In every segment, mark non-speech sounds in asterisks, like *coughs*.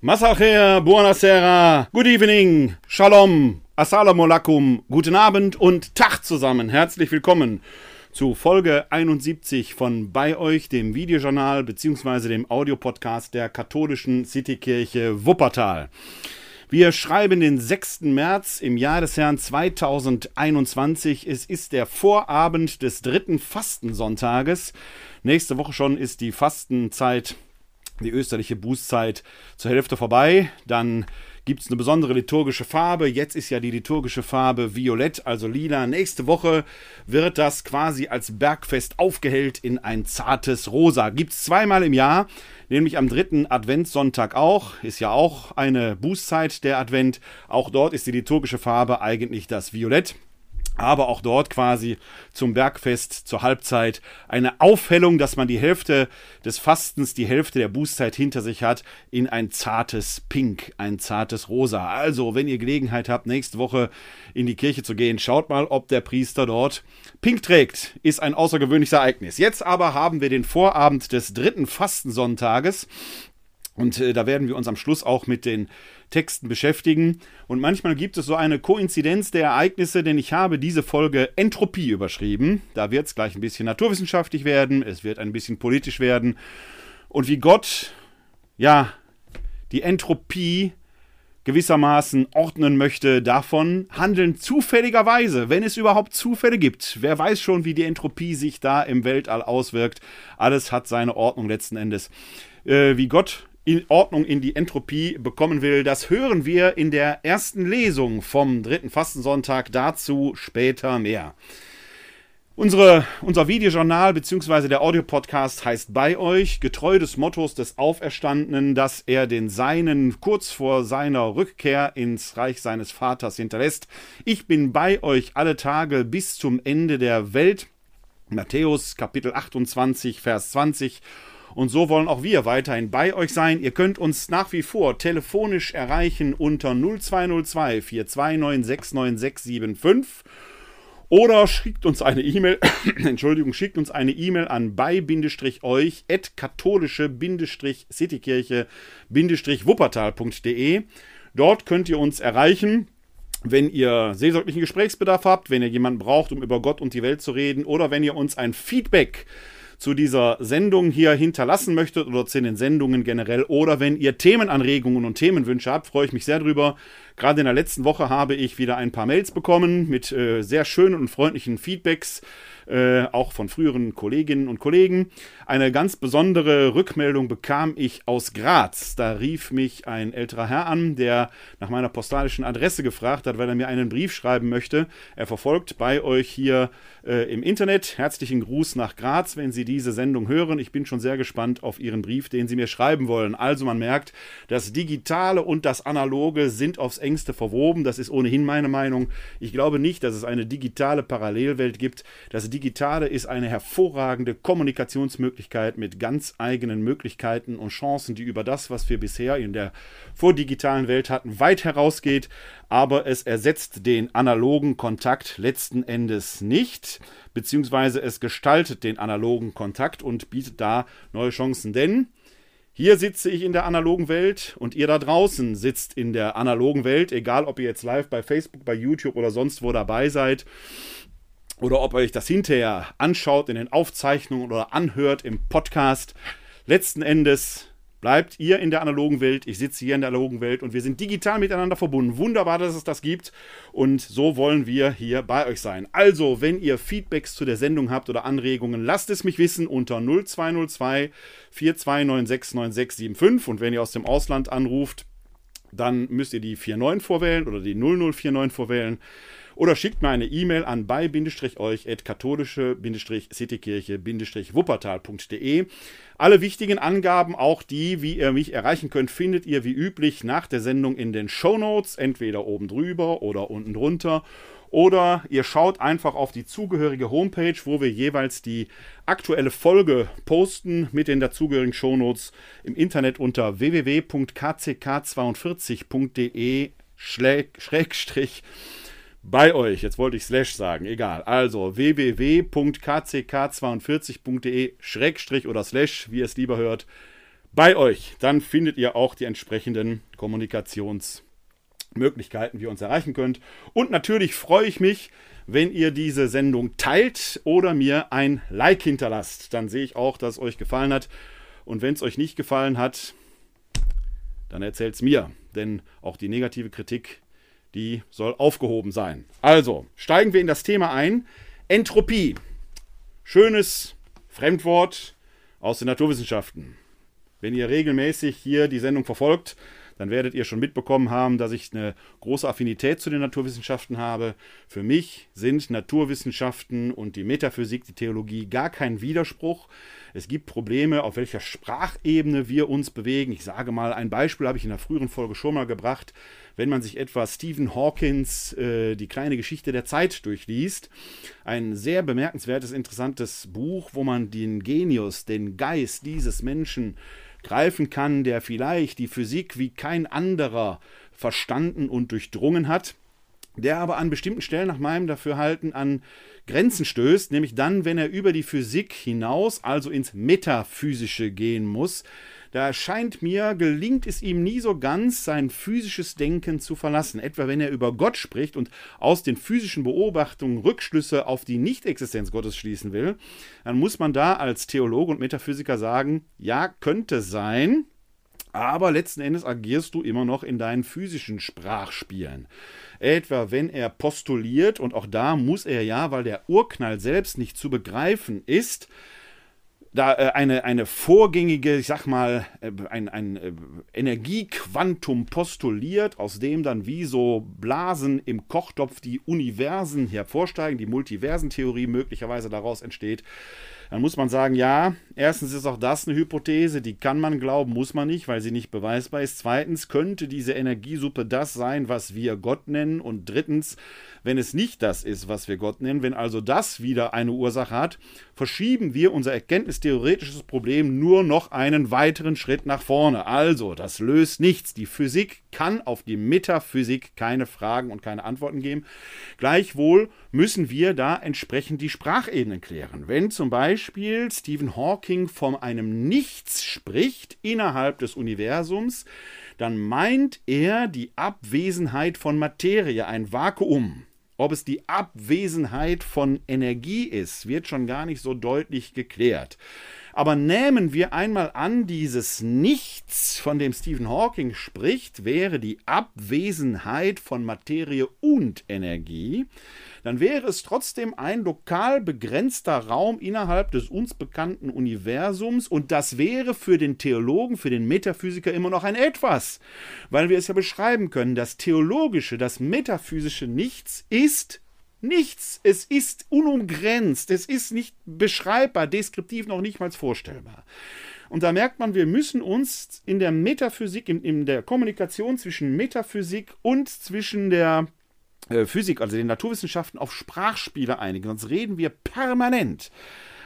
Masacher, buonasera, good evening, shalom, assalamu alaikum, guten Abend und Tag zusammen. Herzlich willkommen zu Folge 71 von Bei euch, dem Videojournal bzw. dem Audiopodcast der katholischen Citykirche Wuppertal. Wir schreiben den 6. März im Jahr des Herrn 2021. Es ist der Vorabend des dritten Fastensonntages. Nächste Woche schon ist die Fastenzeit die österliche Bußzeit zur Hälfte vorbei. Dann gibt es eine besondere liturgische Farbe. Jetzt ist ja die liturgische Farbe violett, also lila. Nächste Woche wird das quasi als Bergfest aufgehellt in ein zartes Rosa. Gibt es zweimal im Jahr, nämlich am dritten Adventssonntag auch. Ist ja auch eine Bußzeit der Advent. Auch dort ist die liturgische Farbe eigentlich das Violett aber auch dort quasi zum Bergfest zur Halbzeit eine Aufhellung, dass man die Hälfte des Fastens, die Hälfte der Bußzeit hinter sich hat, in ein zartes Pink, ein zartes Rosa. Also, wenn ihr Gelegenheit habt, nächste Woche in die Kirche zu gehen, schaut mal, ob der Priester dort Pink trägt. Ist ein außergewöhnliches Ereignis. Jetzt aber haben wir den Vorabend des dritten Fastensonntages. Und äh, da werden wir uns am Schluss auch mit den Texten beschäftigen. Und manchmal gibt es so eine Koinzidenz der Ereignisse, denn ich habe diese Folge Entropie überschrieben. Da wird es gleich ein bisschen naturwissenschaftlich werden, es wird ein bisschen politisch werden. Und wie Gott, ja, die Entropie gewissermaßen ordnen möchte, davon handeln zufälligerweise, wenn es überhaupt Zufälle gibt. Wer weiß schon, wie die Entropie sich da im Weltall auswirkt. Alles hat seine Ordnung letzten Endes. Äh, wie Gott in Ordnung in die Entropie bekommen will. Das hören wir in der ersten Lesung vom dritten Fastensonntag. Dazu später mehr. Unsere, unser Videojournal bzw. der Audiopodcast heißt bei euch, getreu des Mottos des Auferstandenen, dass er den Seinen kurz vor seiner Rückkehr ins Reich seines Vaters hinterlässt. Ich bin bei euch alle Tage bis zum Ende der Welt. Matthäus Kapitel 28, Vers 20 und so wollen auch wir weiterhin bei euch sein. Ihr könnt uns nach wie vor telefonisch erreichen unter 0202 429699675 oder schickt uns eine E-Mail, *coughs* Entschuldigung, schickt uns eine E-Mail an bei-euch at katholische-citykirche-wuppertal.de. Dort könnt ihr uns erreichen wenn ihr seelsorglichen Gesprächsbedarf habt, wenn ihr jemanden braucht, um über Gott und die Welt zu reden, oder wenn ihr uns ein Feedback zu dieser Sendung hier hinterlassen möchtet oder zu den Sendungen generell oder wenn ihr Themenanregungen und Themenwünsche habt, freue ich mich sehr drüber. Gerade in der letzten Woche habe ich wieder ein paar Mails bekommen mit äh, sehr schönen und freundlichen Feedbacks äh, auch von früheren Kolleginnen und Kollegen. Eine ganz besondere Rückmeldung bekam ich aus Graz. Da rief mich ein älterer Herr an, der nach meiner postalischen Adresse gefragt hat, weil er mir einen Brief schreiben möchte. Er verfolgt bei euch hier äh, im Internet. Herzlichen Gruß nach Graz, wenn Sie diese Sendung hören. Ich bin schon sehr gespannt auf Ihren Brief, den Sie mir schreiben wollen. Also man merkt, das Digitale und das Analoge sind aufs engste verwoben. Das ist ohnehin meine Meinung. Ich glaube nicht, dass es eine digitale Parallelwelt gibt. Das Digitale ist eine hervorragende Kommunikationsmöglichkeit mit ganz eigenen Möglichkeiten und Chancen, die über das, was wir bisher in der vordigitalen Welt hatten, weit herausgeht. Aber es ersetzt den analogen Kontakt letzten Endes nicht, beziehungsweise es gestaltet den analogen Kontakt und bietet da neue Chancen. Denn hier sitze ich in der analogen Welt und ihr da draußen sitzt in der analogen Welt, egal ob ihr jetzt live bei Facebook, bei YouTube oder sonst wo dabei seid oder ob ihr euch das hinterher anschaut in den Aufzeichnungen oder anhört im Podcast. Letzten Endes bleibt ihr in der analogen Welt, ich sitze hier in der analogen Welt und wir sind digital miteinander verbunden. Wunderbar, dass es das gibt und so wollen wir hier bei euch sein. Also, wenn ihr Feedbacks zu der Sendung habt oder Anregungen, lasst es mich wissen unter 0202 42969675 und wenn ihr aus dem Ausland anruft, dann müsst ihr die 49 vorwählen oder die 0049 vorwählen oder schickt mir eine E-Mail an bei-euch at katholische-citykirche-wuppertal.de. Alle wichtigen Angaben, auch die, wie ihr mich erreichen könnt, findet ihr wie üblich nach der Sendung in den Show Notes, entweder oben drüber oder unten drunter. Oder ihr schaut einfach auf die zugehörige Homepage, wo wir jeweils die aktuelle Folge posten mit den dazugehörigen Shownotes im Internet unter www.kck42.de Schrägstrich bei euch. Jetzt wollte ich slash sagen, egal. Also www.kck42.de Schrägstrich oder slash, wie ihr es lieber hört, bei euch. Dann findet ihr auch die entsprechenden Kommunikationsmöglichkeiten, wie ihr uns erreichen könnt. Und natürlich freue ich mich, wenn ihr diese Sendung teilt oder mir ein Like hinterlasst. Dann sehe ich auch, dass es euch gefallen hat. Und wenn es euch nicht gefallen hat, dann erzählt es mir. Denn auch die negative Kritik, die soll aufgehoben sein. Also, steigen wir in das Thema ein. Entropie. Schönes Fremdwort aus den Naturwissenschaften. Wenn ihr regelmäßig hier die Sendung verfolgt, dann werdet ihr schon mitbekommen haben, dass ich eine große Affinität zu den Naturwissenschaften habe. Für mich sind Naturwissenschaften und die Metaphysik, die Theologie gar kein Widerspruch. Es gibt Probleme, auf welcher Sprachebene wir uns bewegen. Ich sage mal, ein Beispiel habe ich in der früheren Folge schon mal gebracht. Wenn man sich etwa Stephen Hawkins äh, Die kleine Geschichte der Zeit durchliest, ein sehr bemerkenswertes, interessantes Buch, wo man den Genius, den Geist dieses Menschen greifen kann, der vielleicht die Physik wie kein anderer verstanden und durchdrungen hat, der aber an bestimmten Stellen nach meinem Dafürhalten an Grenzen stößt, nämlich dann, wenn er über die Physik hinaus, also ins Metaphysische gehen muss, da scheint mir, gelingt es ihm nie so ganz, sein physisches Denken zu verlassen. Etwa wenn er über Gott spricht und aus den physischen Beobachtungen Rückschlüsse auf die Nichtexistenz Gottes schließen will, dann muss man da als Theologe und Metaphysiker sagen, ja, könnte sein, aber letzten Endes agierst du immer noch in deinen physischen Sprachspielen. Etwa wenn er postuliert, und auch da muss er ja, weil der Urknall selbst nicht zu begreifen ist, da äh, eine, eine vorgängige, ich sag mal, äh, ein, ein äh, Energiequantum postuliert, aus dem dann wie so Blasen im Kochtopf die Universen hervorsteigen, die Multiversentheorie möglicherweise daraus entsteht, dann muss man sagen, ja, erstens ist auch das eine Hypothese, die kann man glauben, muss man nicht, weil sie nicht beweisbar ist. Zweitens könnte diese Energiesuppe das sein, was wir Gott nennen. Und drittens, wenn es nicht das ist, was wir Gott nennen, wenn also das wieder eine Ursache hat, verschieben wir unser erkenntnistheoretisches Problem nur noch einen weiteren Schritt nach vorne. Also, das löst nichts. Die Physik kann auf die Metaphysik keine Fragen und keine Antworten geben. Gleichwohl müssen wir da entsprechend die Sprachebenen klären. Wenn zum Beispiel Stephen Hawking von einem Nichts spricht innerhalb des Universums, dann meint er die Abwesenheit von Materie, ein Vakuum. Ob es die Abwesenheit von Energie ist, wird schon gar nicht so deutlich geklärt. Aber nehmen wir einmal an, dieses Nichts, von dem Stephen Hawking spricht, wäre die Abwesenheit von Materie und Energie, dann wäre es trotzdem ein lokal begrenzter Raum innerhalb des uns bekannten Universums und das wäre für den Theologen, für den Metaphysiker immer noch ein Etwas, weil wir es ja beschreiben können, das theologische, das metaphysische Nichts ist Nichts. Es ist unumgrenzt. Es ist nicht beschreibbar, deskriptiv noch nicht mal vorstellbar. Und da merkt man, wir müssen uns in der Metaphysik, in, in der Kommunikation zwischen Metaphysik und zwischen der äh, Physik, also den Naturwissenschaften, auf Sprachspiele einigen. Sonst reden wir permanent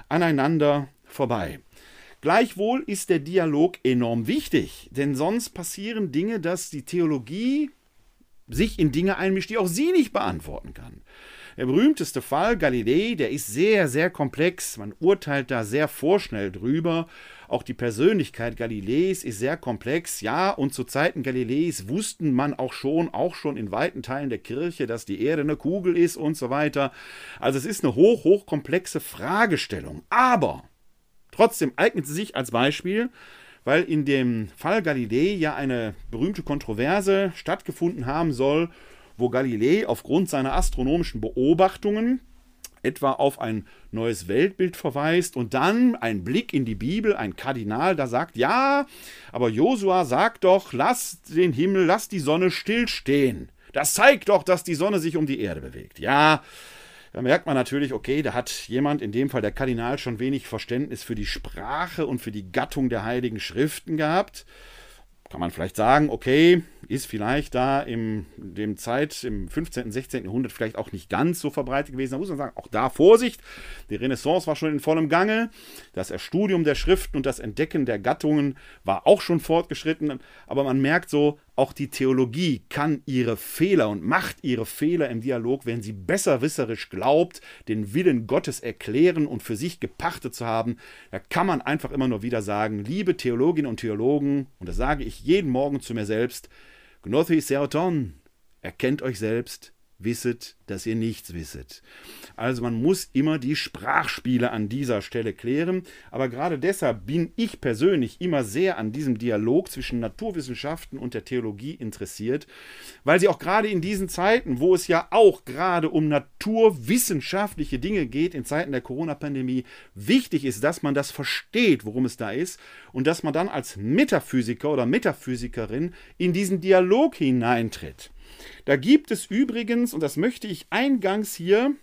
aneinander vorbei. Gleichwohl ist der Dialog enorm wichtig, denn sonst passieren Dinge, dass die Theologie sich in Dinge einmischt, die auch sie nicht beantworten kann. Der berühmteste Fall, Galilei, der ist sehr, sehr komplex. Man urteilt da sehr vorschnell drüber. Auch die Persönlichkeit Galileis ist sehr komplex. Ja, und zu Zeiten Galileis wussten man auch schon, auch schon in weiten Teilen der Kirche, dass die Erde eine Kugel ist und so weiter. Also es ist eine hoch, hoch komplexe Fragestellung. Aber trotzdem eignet sie sich als Beispiel, weil in dem Fall Galilei ja eine berühmte Kontroverse stattgefunden haben soll wo Galilei aufgrund seiner astronomischen Beobachtungen etwa auf ein neues Weltbild verweist und dann ein Blick in die Bibel, ein Kardinal, da sagt, ja, aber Josua sagt doch, lass den Himmel, lass die Sonne stillstehen. Das zeigt doch, dass die Sonne sich um die Erde bewegt. Ja, da merkt man natürlich, okay, da hat jemand, in dem Fall der Kardinal, schon wenig Verständnis für die Sprache und für die Gattung der heiligen Schriften gehabt kann man vielleicht sagen, okay, ist vielleicht da in dem Zeit im 15., 16. Jahrhundert vielleicht auch nicht ganz so verbreitet gewesen. Da muss man sagen, auch da Vorsicht. Die Renaissance war schon in vollem Gange. Das Studium der Schriften und das Entdecken der Gattungen war auch schon fortgeschritten. Aber man merkt so, auch die Theologie kann ihre Fehler und macht ihre Fehler im Dialog, wenn sie besserwisserisch glaubt, den Willen Gottes erklären und für sich gepachtet zu haben. Da kann man einfach immer nur wieder sagen, liebe Theologinnen und Theologen, und das sage ich jeden Morgen zu mir selbst, Gnothi Seoton, erkennt euch selbst, wisset, dass ihr nichts wisset. Also man muss immer die Sprachspiele an dieser Stelle klären, aber gerade deshalb bin ich persönlich immer sehr an diesem Dialog zwischen Naturwissenschaften und der Theologie interessiert, weil sie auch gerade in diesen Zeiten, wo es ja auch gerade um naturwissenschaftliche Dinge geht, in Zeiten der Corona-Pandemie, wichtig ist, dass man das versteht, worum es da ist und dass man dann als Metaphysiker oder Metaphysikerin in diesen Dialog hineintritt. Da gibt es übrigens, und das möchte ich eingangs hier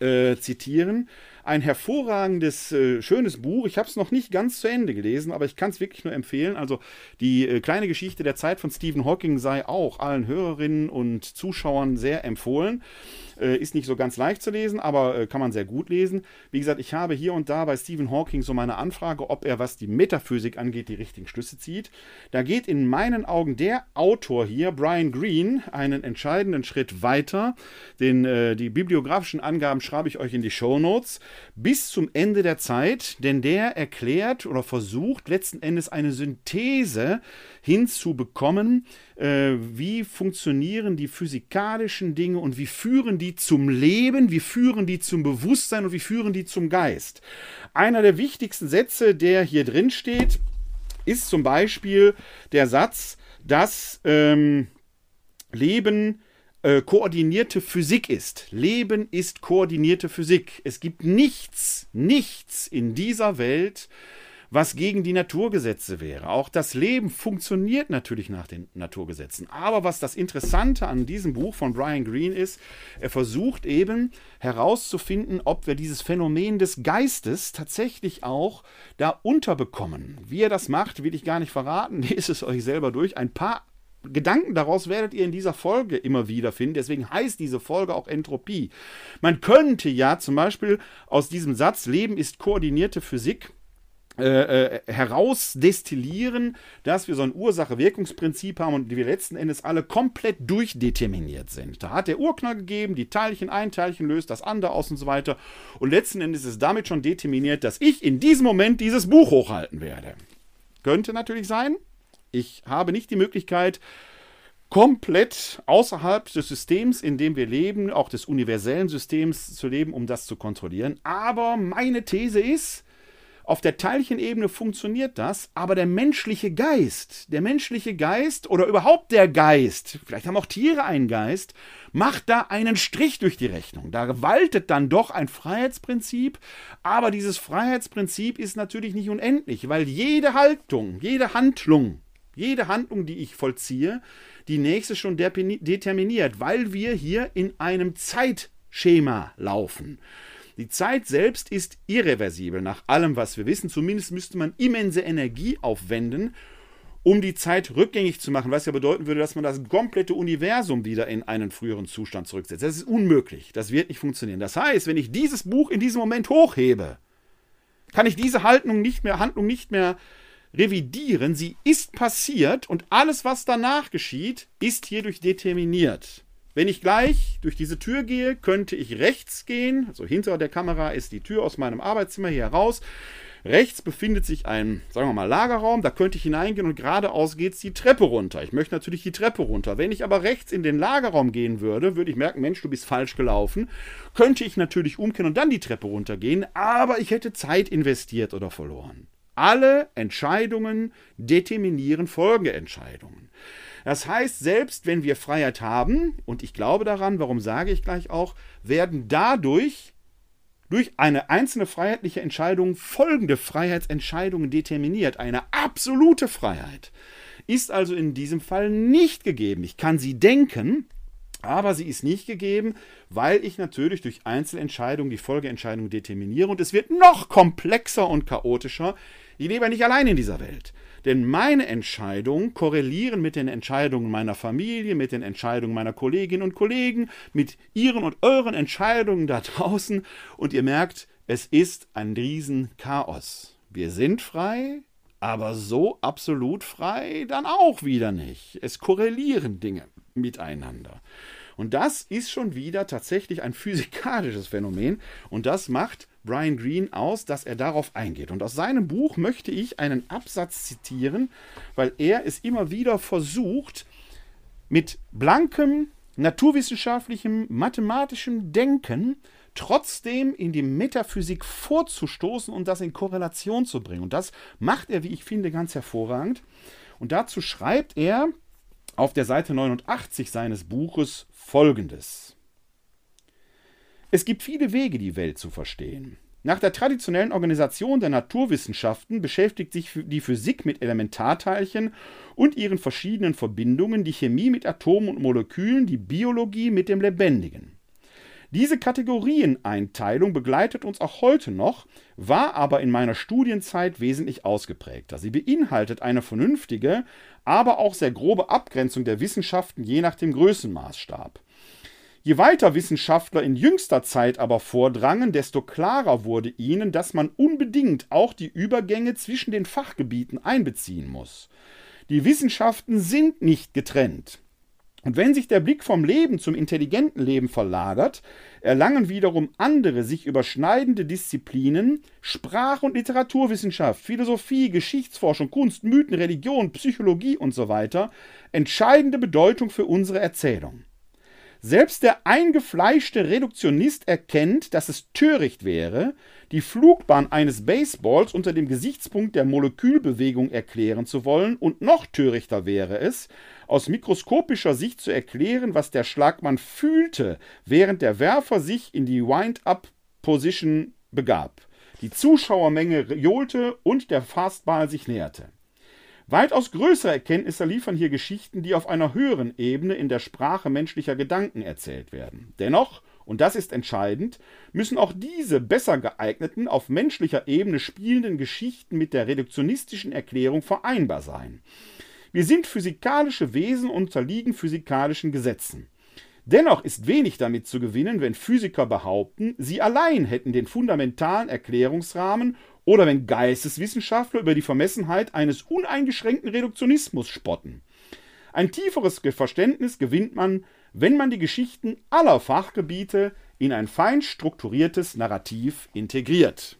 äh, zitieren, ein hervorragendes, äh, schönes Buch. Ich habe es noch nicht ganz zu Ende gelesen, aber ich kann es wirklich nur empfehlen. Also die äh, kleine Geschichte der Zeit von Stephen Hawking sei auch allen Hörerinnen und Zuschauern sehr empfohlen. Äh, ist nicht so ganz leicht zu lesen, aber äh, kann man sehr gut lesen. Wie gesagt, ich habe hier und da bei Stephen Hawking so meine Anfrage, ob er, was die Metaphysik angeht, die richtigen Schlüsse zieht. Da geht in meinen Augen der Autor hier, Brian Greene, einen entscheidenden Schritt weiter. Den, äh, die bibliografischen Angaben schreibe ich euch in die Show Notes. Bis zum Ende der Zeit, denn der erklärt oder versucht letzten Endes eine Synthese hinzubekommen, äh, wie funktionieren die physikalischen Dinge und wie führen die zum Leben, wie führen die zum Bewusstsein und wie führen die zum Geist. Einer der wichtigsten Sätze, der hier drin steht, ist zum Beispiel der Satz, dass ähm, Leben äh, koordinierte Physik ist. Leben ist koordinierte Physik. Es gibt nichts, nichts in dieser Welt, was gegen die Naturgesetze wäre. Auch das Leben funktioniert natürlich nach den Naturgesetzen. Aber was das Interessante an diesem Buch von Brian Greene ist, er versucht eben herauszufinden, ob wir dieses Phänomen des Geistes tatsächlich auch da unterbekommen. Wie er das macht, will ich gar nicht verraten. *laughs* Lest es euch selber durch. Ein paar Gedanken daraus werdet ihr in dieser Folge immer wieder finden. Deswegen heißt diese Folge auch Entropie. Man könnte ja zum Beispiel aus diesem Satz Leben ist koordinierte Physik äh, äh, herausdestillieren, dass wir so ein Ursache-Wirkungsprinzip haben und wir letzten Endes alle komplett durchdeterminiert sind. Da hat der Urknall gegeben, die Teilchen, ein Teilchen löst das andere aus und so weiter. Und letzten Endes ist damit schon determiniert, dass ich in diesem Moment dieses Buch hochhalten werde. Könnte natürlich sein. Ich habe nicht die Möglichkeit, komplett außerhalb des Systems, in dem wir leben, auch des universellen Systems zu leben, um das zu kontrollieren. Aber meine These ist, auf der Teilchenebene funktioniert das, aber der menschliche Geist, der menschliche Geist oder überhaupt der Geist, vielleicht haben auch Tiere einen Geist, macht da einen Strich durch die Rechnung. Da waltet dann doch ein Freiheitsprinzip, aber dieses Freiheitsprinzip ist natürlich nicht unendlich, weil jede Haltung, jede Handlung, jede Handlung, die ich vollziehe, die nächste schon determiniert, weil wir hier in einem Zeitschema laufen. Die Zeit selbst ist irreversibel nach allem, was wir wissen. Zumindest müsste man immense Energie aufwenden, um die Zeit rückgängig zu machen, was ja bedeuten würde, dass man das komplette Universum wieder in einen früheren Zustand zurücksetzt. Das ist unmöglich. Das wird nicht funktionieren. Das heißt, wenn ich dieses Buch in diesem Moment hochhebe, kann ich diese Handlung nicht mehr, Handlung nicht mehr revidieren. Sie ist passiert und alles, was danach geschieht, ist hierdurch determiniert. Wenn ich gleich durch diese Tür gehe, könnte ich rechts gehen. Also hinter der Kamera ist die Tür aus meinem Arbeitszimmer hier heraus. Rechts befindet sich ein, sagen wir mal, Lagerraum. Da könnte ich hineingehen und geradeaus geht es die Treppe runter. Ich möchte natürlich die Treppe runter. Wenn ich aber rechts in den Lagerraum gehen würde, würde ich merken, Mensch, du bist falsch gelaufen. Könnte ich natürlich umkehren und dann die Treppe runtergehen, aber ich hätte Zeit investiert oder verloren. Alle Entscheidungen determinieren Folgeentscheidungen. Das heißt, selbst wenn wir Freiheit haben, und ich glaube daran, warum sage ich gleich auch, werden dadurch durch eine einzelne freiheitliche Entscheidung folgende Freiheitsentscheidungen determiniert. Eine absolute Freiheit ist also in diesem Fall nicht gegeben. Ich kann sie denken, aber sie ist nicht gegeben, weil ich natürlich durch Einzelentscheidungen die Folgeentscheidungen determiniere und es wird noch komplexer und chaotischer. Ich lebe ja nicht allein in dieser Welt. Denn meine Entscheidungen korrelieren mit den Entscheidungen meiner Familie, mit den Entscheidungen meiner Kolleginnen und Kollegen, mit ihren und euren Entscheidungen da *laughs* draußen. Und ihr merkt, es ist ein Riesenchaos. Wir sind frei, Aber so absolut frei dann auch wieder nicht. Es korrelieren Dinge miteinander. Und das ist schon wieder tatsächlich ein physikalisches Phänomen. Und das macht Brian Greene aus, dass er darauf eingeht. Und aus seinem Buch möchte ich einen Absatz zitieren, weil er es immer wieder versucht, mit blankem, naturwissenschaftlichem, mathematischem Denken trotzdem in die Metaphysik vorzustoßen und das in Korrelation zu bringen. Und das macht er, wie ich finde, ganz hervorragend. Und dazu schreibt er auf der Seite 89 seines Buches Folgendes. Es gibt viele Wege, die Welt zu verstehen. Nach der traditionellen Organisation der Naturwissenschaften beschäftigt sich die Physik mit Elementarteilchen und ihren verschiedenen Verbindungen, die Chemie mit Atomen und Molekülen, die Biologie mit dem Lebendigen. Diese Kategorieneinteilung begleitet uns auch heute noch, war aber in meiner Studienzeit wesentlich ausgeprägter. Sie beinhaltet eine vernünftige, aber auch sehr grobe Abgrenzung der Wissenschaften je nach dem Größenmaßstab. Je weiter Wissenschaftler in jüngster Zeit aber vordrangen, desto klarer wurde ihnen, dass man unbedingt auch die Übergänge zwischen den Fachgebieten einbeziehen muss. Die Wissenschaften sind nicht getrennt. Und wenn sich der Blick vom Leben zum intelligenten Leben verlagert, erlangen wiederum andere sich überschneidende Disziplinen, Sprach- und Literaturwissenschaft, Philosophie, Geschichtsforschung, Kunst, Mythen, Religion, Psychologie usw. So entscheidende Bedeutung für unsere Erzählung. Selbst der eingefleischte Reduktionist erkennt, dass es töricht wäre, die Flugbahn eines Baseballs unter dem Gesichtspunkt der Molekülbewegung erklären zu wollen, und noch törichter wäre es, aus mikroskopischer Sicht zu erklären, was der Schlagmann fühlte, während der Werfer sich in die Wind-up-Position begab. Die Zuschauermenge johlte und der Fastball sich näherte. Weitaus größere Erkenntnisse liefern hier Geschichten, die auf einer höheren Ebene in der Sprache menschlicher Gedanken erzählt werden. Dennoch, und das ist entscheidend, müssen auch diese besser geeigneten, auf menschlicher Ebene spielenden Geschichten mit der reduktionistischen Erklärung vereinbar sein. Wir sind physikalische Wesen und unterliegen physikalischen Gesetzen. Dennoch ist wenig damit zu gewinnen, wenn Physiker behaupten, sie allein hätten den fundamentalen Erklärungsrahmen oder wenn Geisteswissenschaftler über die Vermessenheit eines uneingeschränkten Reduktionismus spotten. Ein tieferes Verständnis gewinnt man, wenn man die Geschichten aller Fachgebiete in ein fein strukturiertes Narrativ integriert.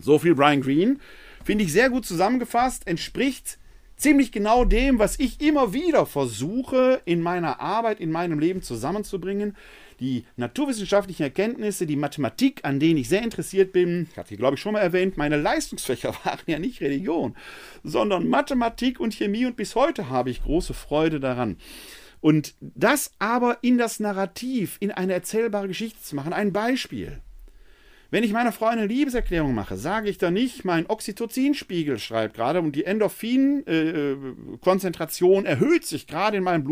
So viel Brian Greene. Finde ich sehr gut zusammengefasst, entspricht ziemlich genau dem, was ich immer wieder versuche in meiner Arbeit, in meinem Leben zusammenzubringen die naturwissenschaftlichen Erkenntnisse, die Mathematik, an denen ich sehr interessiert bin, ich hatte sie, glaube ich, schon mal erwähnt, meine Leistungsfächer *laughs* waren ja nicht Religion, sondern Mathematik und Chemie und bis heute habe ich große Freude daran. Und das aber in das Narrativ, in eine erzählbare Geschichte zu machen. Ein Beispiel. Wenn ich meiner Frau eine Liebeserklärung mache, sage ich da nicht, mein Oxytocinspiegel schreibt gerade und die Endorphin-Konzentration erhöht sich gerade in meinem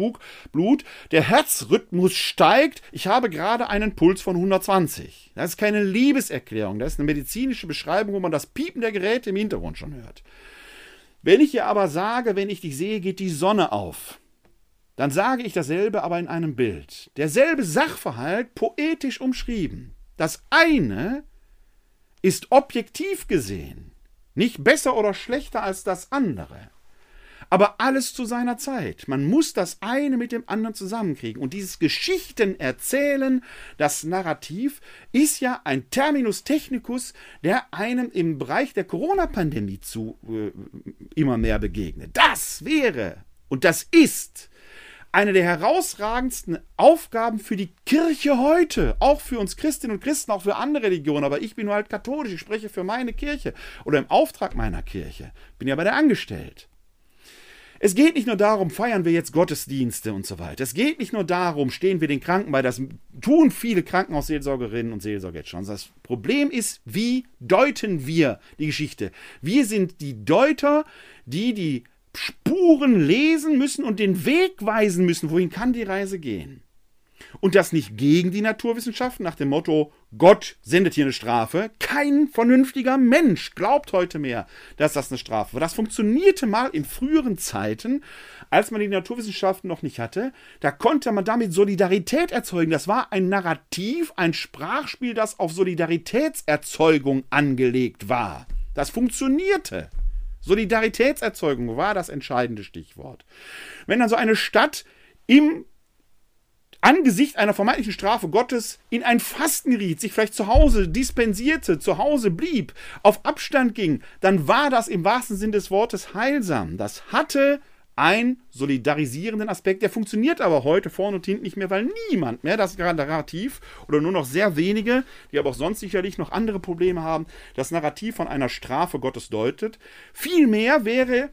Blut, der Herzrhythmus steigt, ich habe gerade einen Puls von 120. Das ist keine Liebeserklärung, das ist eine medizinische Beschreibung, wo man das Piepen der Geräte im Hintergrund schon hört. Wenn ich ihr aber sage, wenn ich dich sehe, geht die Sonne auf, dann sage ich dasselbe, aber in einem Bild. Derselbe Sachverhalt poetisch umschrieben. Das eine ist objektiv gesehen nicht besser oder schlechter als das andere. Aber alles zu seiner Zeit. Man muss das eine mit dem anderen zusammenkriegen. Und dieses Geschichtenerzählen, das Narrativ, ist ja ein Terminus technicus, der einem im Bereich der Corona-Pandemie zu äh, immer mehr begegnet. Das wäre und das ist eine der herausragendsten Aufgaben für die Kirche heute, auch für uns Christinnen und Christen, auch für andere Religionen, aber ich bin nur halt katholisch, ich spreche für meine Kirche oder im Auftrag meiner Kirche, bin ja bei der angestellt. Es geht nicht nur darum, feiern wir jetzt Gottesdienste und so weiter. Es geht nicht nur darum, stehen wir den Kranken bei, das tun viele Krankenhausseelsorgerinnen und Seelsorger jetzt schon. Das Problem ist, wie deuten wir die Geschichte? Wir sind die Deuter, die die Spuren lesen müssen und den Weg weisen müssen, wohin kann die Reise gehen. Und das nicht gegen die Naturwissenschaften nach dem Motto, Gott sendet hier eine Strafe. Kein vernünftiger Mensch glaubt heute mehr, dass das eine Strafe war. Das funktionierte mal in früheren Zeiten, als man die Naturwissenschaften noch nicht hatte. Da konnte man damit Solidarität erzeugen. Das war ein Narrativ, ein Sprachspiel, das auf Solidaritätserzeugung angelegt war. Das funktionierte. Solidaritätserzeugung war das entscheidende Stichwort. Wenn dann so eine Stadt im Angesicht einer vermeintlichen Strafe Gottes in ein Fasten geriet, sich vielleicht zu Hause dispensierte, zu Hause blieb, auf Abstand ging, dann war das im wahrsten Sinn des Wortes heilsam. Das hatte einen solidarisierenden Aspekt. Der funktioniert aber heute vorne und hinten nicht mehr, weil niemand mehr das Narrativ oder nur noch sehr wenige, die aber auch sonst sicherlich noch andere Probleme haben, das Narrativ von einer Strafe Gottes deutet. Vielmehr wäre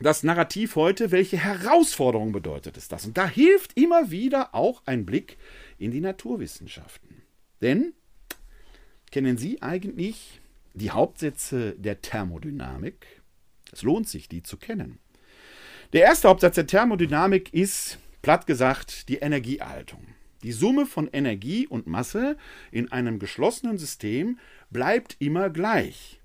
das Narrativ heute, welche Herausforderung bedeutet es das? Und da hilft immer wieder auch ein Blick in die Naturwissenschaften. Denn kennen Sie eigentlich die Hauptsätze der Thermodynamik? Es lohnt sich, die zu kennen. Der erste Hauptsatz der Thermodynamik ist, platt gesagt, die Energieerhaltung. Die Summe von Energie und Masse in einem geschlossenen System bleibt immer gleich.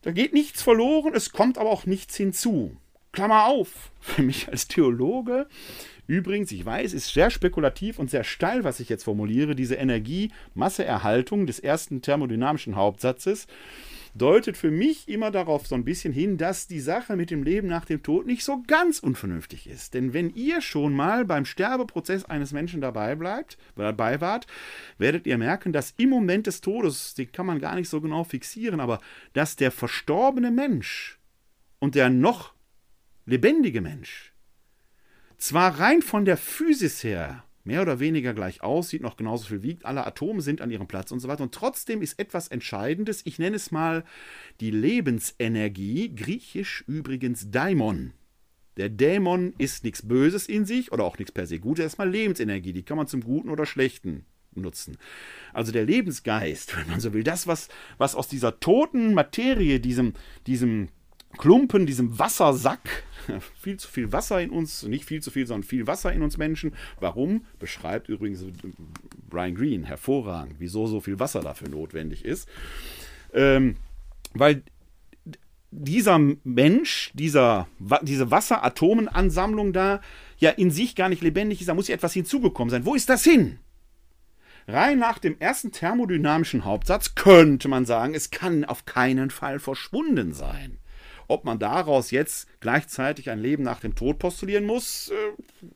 Da geht nichts verloren, es kommt aber auch nichts hinzu. Klammer auf, *laughs* für mich als Theologe, übrigens, ich weiß, ist sehr spekulativ und sehr steil, was ich jetzt formuliere, diese Energie-Masseerhaltung des ersten thermodynamischen Hauptsatzes deutet für mich immer darauf so ein bisschen hin, dass die Sache mit dem Leben nach dem Tod nicht so ganz unvernünftig ist. Denn wenn ihr schon mal beim Sterbeprozess eines Menschen dabei bleibt, dabei wart, werdet ihr merken, dass im Moment des Todes, den kann man gar nicht so genau fixieren, aber dass der verstorbene Mensch und der noch lebendige Mensch zwar rein von der Physis her mehr oder weniger gleich aussieht, noch genauso viel wiegt, alle Atome sind an ihrem Platz und so weiter. Und trotzdem ist etwas Entscheidendes, ich nenne es mal die Lebensenergie, griechisch übrigens Daimon. Der Dämon ist nichts Böses in sich oder auch nichts per se Gutes, erstmal Lebensenergie, die kann man zum Guten oder Schlechten nutzen. Also der Lebensgeist, *laughs* wenn man so will, das, was, was aus dieser toten Materie, diesem, diesem Klumpen, diesem Wassersack, *laughs* viel zu viel Wasser in uns, nicht viel zu viel, sondern viel Wasser in uns Menschen. Warum? Beschreibt übrigens Brian Green hervorragend, wieso so viel Wasser dafür notwendig ist. Ähm, weil dieser Mensch, dieser, diese Wasseratomenansammlung da, ja in sich gar nicht lebendig ist, da muss ja etwas hinzugekommen sein. Wo ist das hin? Rein nach dem ersten thermodynamischen Hauptsatz könnte man sagen, es kann auf keinen Fall verschwunden sein. Ob man daraus jetzt gleichzeitig ein Leben nach dem Tod postulieren muss, äh,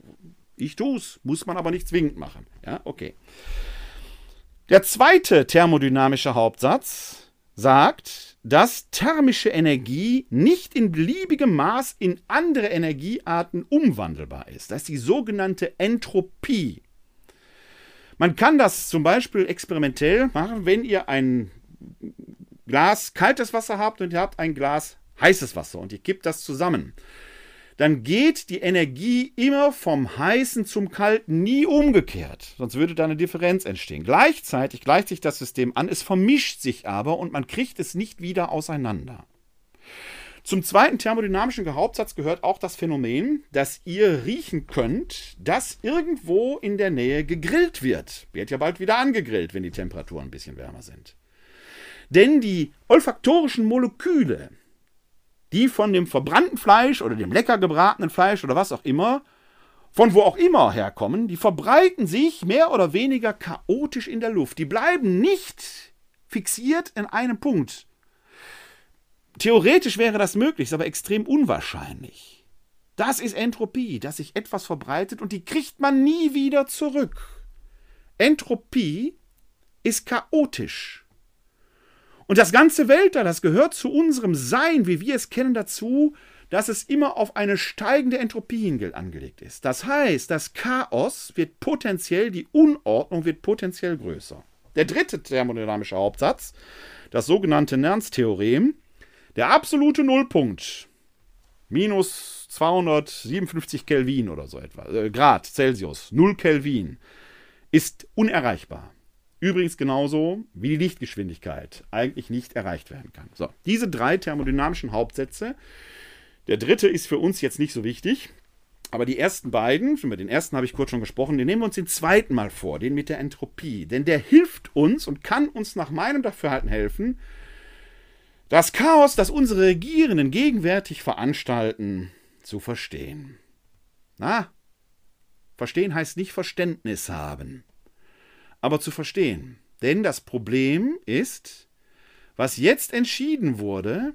ich es, muss man aber nicht zwingend machen. Ja, okay. Der zweite thermodynamische Hauptsatz sagt, dass thermische Energie nicht in beliebigem Maß in andere Energiearten umwandelbar ist. Das ist die sogenannte Entropie. Man kann das zum Beispiel experimentell machen, wenn ihr ein Glas kaltes Wasser habt und ihr habt ein Glas heißes Wasser und ihr kippt das zusammen, dann geht die Energie immer vom Heißen zum Kalten, nie umgekehrt. Sonst würde da eine Differenz entstehen. Gleichzeitig gleicht sich das System an, es vermischt sich aber und man kriegt es nicht wieder auseinander. Zum zweiten thermodynamischen Hauptsatz gehört auch das Phänomen, dass ihr riechen könnt, dass irgendwo in der Nähe gegrillt wird. Wird ja bald wieder angegrillt, wenn die Temperaturen ein bisschen wärmer sind. Denn die olfaktorischen Moleküle, die von dem verbrannten Fleisch oder dem lecker gebratenen Fleisch oder was auch immer, von wo auch immer herkommen, die verbreiten sich mehr oder weniger chaotisch in der Luft. Die bleiben nicht fixiert in einem Punkt. Theoretisch wäre das möglich, ist aber extrem unwahrscheinlich. Das ist Entropie, dass sich etwas verbreitet und die kriegt man nie wieder zurück. Entropie ist chaotisch. Und das ganze Weltall, das gehört zu unserem Sein, wie wir es kennen, dazu, dass es immer auf eine steigende Entropie angelegt ist. Das heißt, das Chaos wird potenziell, die Unordnung wird potenziell größer. Der dritte thermodynamische Hauptsatz, das sogenannte Nernst-Theorem, der absolute Nullpunkt, minus 257 Kelvin oder so etwa, äh, Grad Celsius, 0 Kelvin, ist unerreichbar. Übrigens genauso wie die Lichtgeschwindigkeit eigentlich nicht erreicht werden kann. So, diese drei thermodynamischen Hauptsätze. Der dritte ist für uns jetzt nicht so wichtig. Aber die ersten beiden, über den ersten habe ich kurz schon gesprochen, den nehmen wir uns den zweiten mal vor, den mit der Entropie. Denn der hilft uns und kann uns nach meinem Dafürhalten helfen, das Chaos, das unsere Regierenden gegenwärtig veranstalten, zu verstehen. Na, verstehen heißt nicht Verständnis haben aber zu verstehen. Denn das Problem ist, was jetzt entschieden wurde,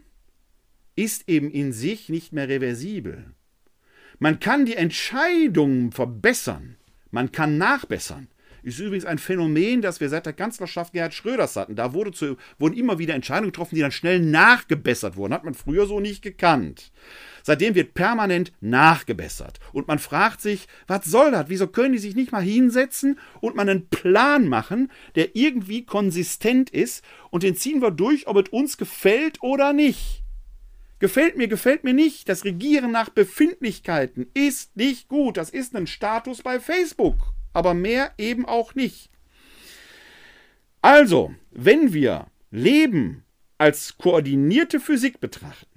ist eben in sich nicht mehr reversibel. Man kann die Entscheidungen verbessern, man kann nachbessern. Ist übrigens ein Phänomen, das wir seit der Kanzlerschaft Gerhard Schröders hatten. Da wurde zu, wurden immer wieder Entscheidungen getroffen, die dann schnell nachgebessert wurden. Hat man früher so nicht gekannt. Seitdem wird permanent nachgebessert. Und man fragt sich, was soll das? Wieso können die sich nicht mal hinsetzen und mal einen Plan machen, der irgendwie konsistent ist und den ziehen wir durch, ob es uns gefällt oder nicht? Gefällt mir, gefällt mir nicht. Das Regieren nach Befindlichkeiten ist nicht gut. Das ist ein Status bei Facebook aber mehr eben auch nicht. Also, wenn wir Leben als koordinierte Physik betrachten,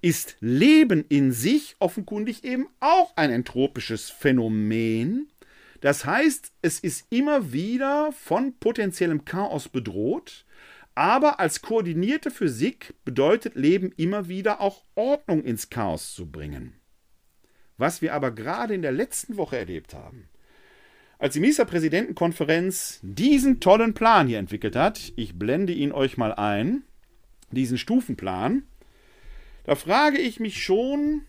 ist Leben in sich offenkundig eben auch ein entropisches Phänomen. Das heißt, es ist immer wieder von potenziellem Chaos bedroht, aber als koordinierte Physik bedeutet Leben immer wieder auch Ordnung ins Chaos zu bringen. Was wir aber gerade in der letzten Woche erlebt haben, als die Ministerpräsidentenkonferenz diesen tollen Plan hier entwickelt hat, ich blende ihn euch mal ein, diesen Stufenplan, da frage ich mich schon,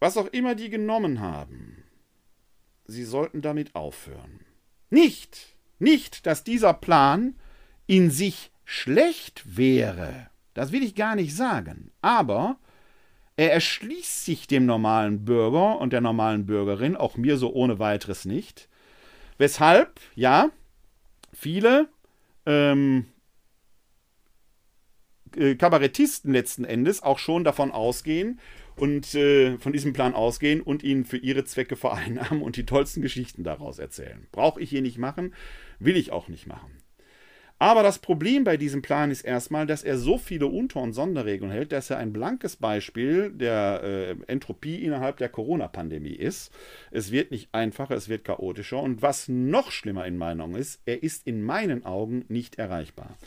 was auch immer die genommen haben, sie sollten damit aufhören. Nicht, nicht, dass dieser Plan in sich schlecht wäre, das will ich gar nicht sagen, aber er erschließt sich dem normalen Bürger und der normalen Bürgerin, auch mir so ohne weiteres nicht. Weshalb, ja, viele ähm, äh, Kabarettisten letzten Endes auch schon davon ausgehen und äh, von diesem Plan ausgehen und ihn für ihre Zwecke vereinnahmen und die tollsten Geschichten daraus erzählen. Brauche ich hier nicht machen, will ich auch nicht machen. Aber das Problem bei diesem Plan ist erstmal, dass er so viele Unter- und Sonderregeln hält, dass er ein blankes Beispiel der äh, Entropie innerhalb der Corona-Pandemie ist. Es wird nicht einfacher, es wird chaotischer. Und was noch schlimmer in meinen Augen ist, er ist in meinen Augen nicht erreichbar.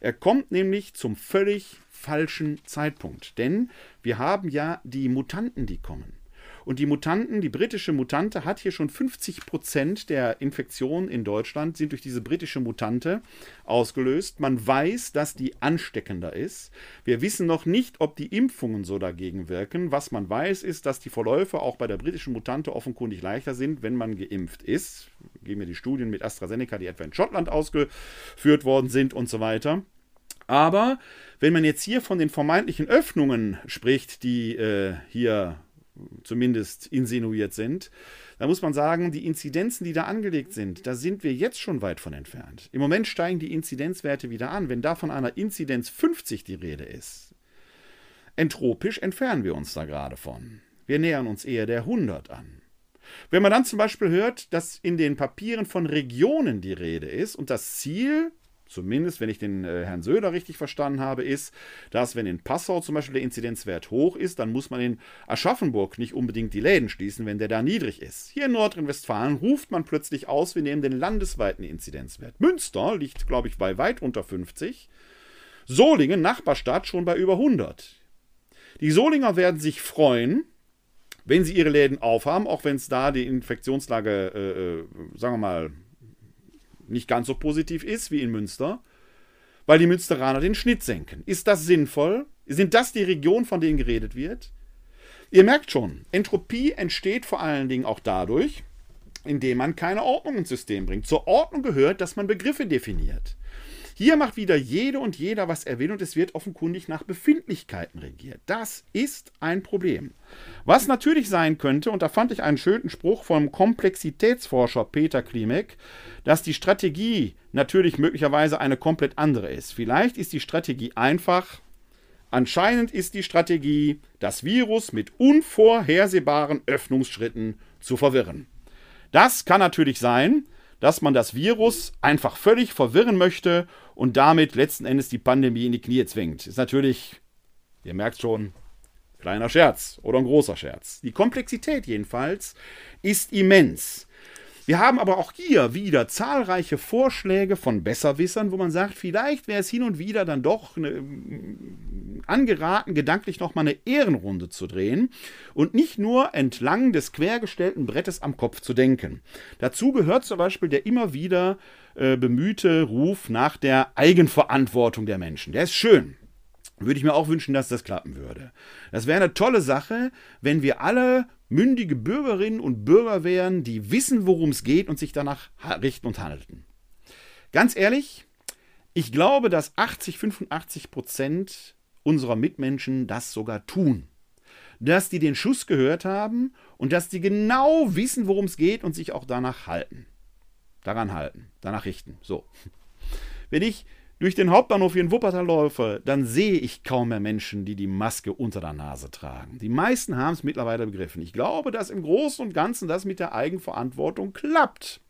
Er kommt nämlich zum völlig falschen Zeitpunkt. Denn wir haben ja die Mutanten, die kommen. Und die Mutanten, die britische Mutante hat hier schon 50 Prozent der Infektionen in Deutschland sind durch diese britische Mutante ausgelöst. Man weiß, dass die ansteckender ist. Wir wissen noch nicht, ob die Impfungen so dagegen wirken. Was man weiß, ist, dass die Verläufe auch bei der britischen Mutante offenkundig leichter sind, wenn man geimpft ist. Gehen wir die Studien mit AstraZeneca, die etwa in Schottland ausgeführt worden sind und so weiter. Aber wenn man jetzt hier von den vermeintlichen Öffnungen spricht, die äh, hier zumindest insinuiert sind, da muss man sagen, die Inzidenzen, die da angelegt sind, da sind wir jetzt schon weit von entfernt. Im Moment steigen die Inzidenzwerte wieder an. Wenn da von einer Inzidenz 50 die Rede ist, entropisch entfernen wir uns da gerade von. Wir nähern uns eher der 100 an. Wenn man dann zum Beispiel hört, dass in den Papieren von Regionen die Rede ist und das Ziel zumindest wenn ich den äh, Herrn Söder richtig verstanden habe, ist, dass wenn in Passau zum Beispiel der Inzidenzwert hoch ist, dann muss man in Aschaffenburg nicht unbedingt die Läden schließen, wenn der da niedrig ist. Hier in Nordrhein-Westfalen ruft man plötzlich aus, wir nehmen den landesweiten Inzidenzwert. Münster liegt, glaube ich, bei weit unter 50. Solingen, Nachbarstadt, schon bei über 100. Die Solinger werden sich freuen, wenn sie ihre Läden aufhaben, auch wenn es da die Infektionslage, äh, äh sagen wir mal, nicht ganz so positiv ist wie in Münster, weil die Münsteraner den Schnitt senken. Ist das sinnvoll? Sind das die Regionen, von denen geredet wird? Ihr merkt schon, Entropie entsteht vor allen Dingen auch dadurch, indem man keine Ordnung ins System bringt. Zur Ordnung gehört, dass man Begriffe definiert. Hier macht wieder jede und jeder, was er will, und es wird offenkundig nach Befindlichkeiten regiert. Das ist ein Problem. Was natürlich sein könnte, und da fand ich einen schönen Spruch vom Komplexitätsforscher Peter Klimek, dass die Strategie natürlich möglicherweise eine komplett andere ist. Vielleicht ist die Strategie einfach, anscheinend ist die Strategie, das Virus mit unvorhersehbaren Öffnungsschritten zu verwirren. Das kann natürlich sein, dass man das Virus einfach völlig verwirren möchte und damit letzten Endes die Pandemie in die Knie zwingt. Ist natürlich, ihr merkt schon, kleiner Scherz oder ein großer Scherz. Die Komplexität jedenfalls ist immens. Wir haben aber auch hier wieder zahlreiche Vorschläge von Besserwissern, wo man sagt, vielleicht wäre es hin und wieder dann doch eine, mm, angeraten, gedanklich nochmal eine Ehrenrunde zu drehen und nicht nur entlang des quergestellten Brettes am Kopf zu denken. Dazu gehört zum Beispiel der immer wieder äh, bemühte Ruf nach der Eigenverantwortung der Menschen. Der ist schön. Würde ich mir auch wünschen, dass das klappen würde. Das wäre eine tolle Sache, wenn wir alle mündige Bürgerinnen und Bürger wären, die wissen, worum es geht und sich danach richten und handelten. Ganz ehrlich, ich glaube, dass 80, 85 Prozent unserer Mitmenschen das sogar tun. Dass die den Schuss gehört haben und dass die genau wissen, worum es geht und sich auch danach halten. Daran halten, danach richten. So. Wenn ich durch den Hauptbahnhof hier in Wuppertal laufe, dann sehe ich kaum mehr Menschen, die die Maske unter der Nase tragen. Die meisten haben es mittlerweile begriffen. Ich glaube, dass im Großen und Ganzen das mit der Eigenverantwortung klappt.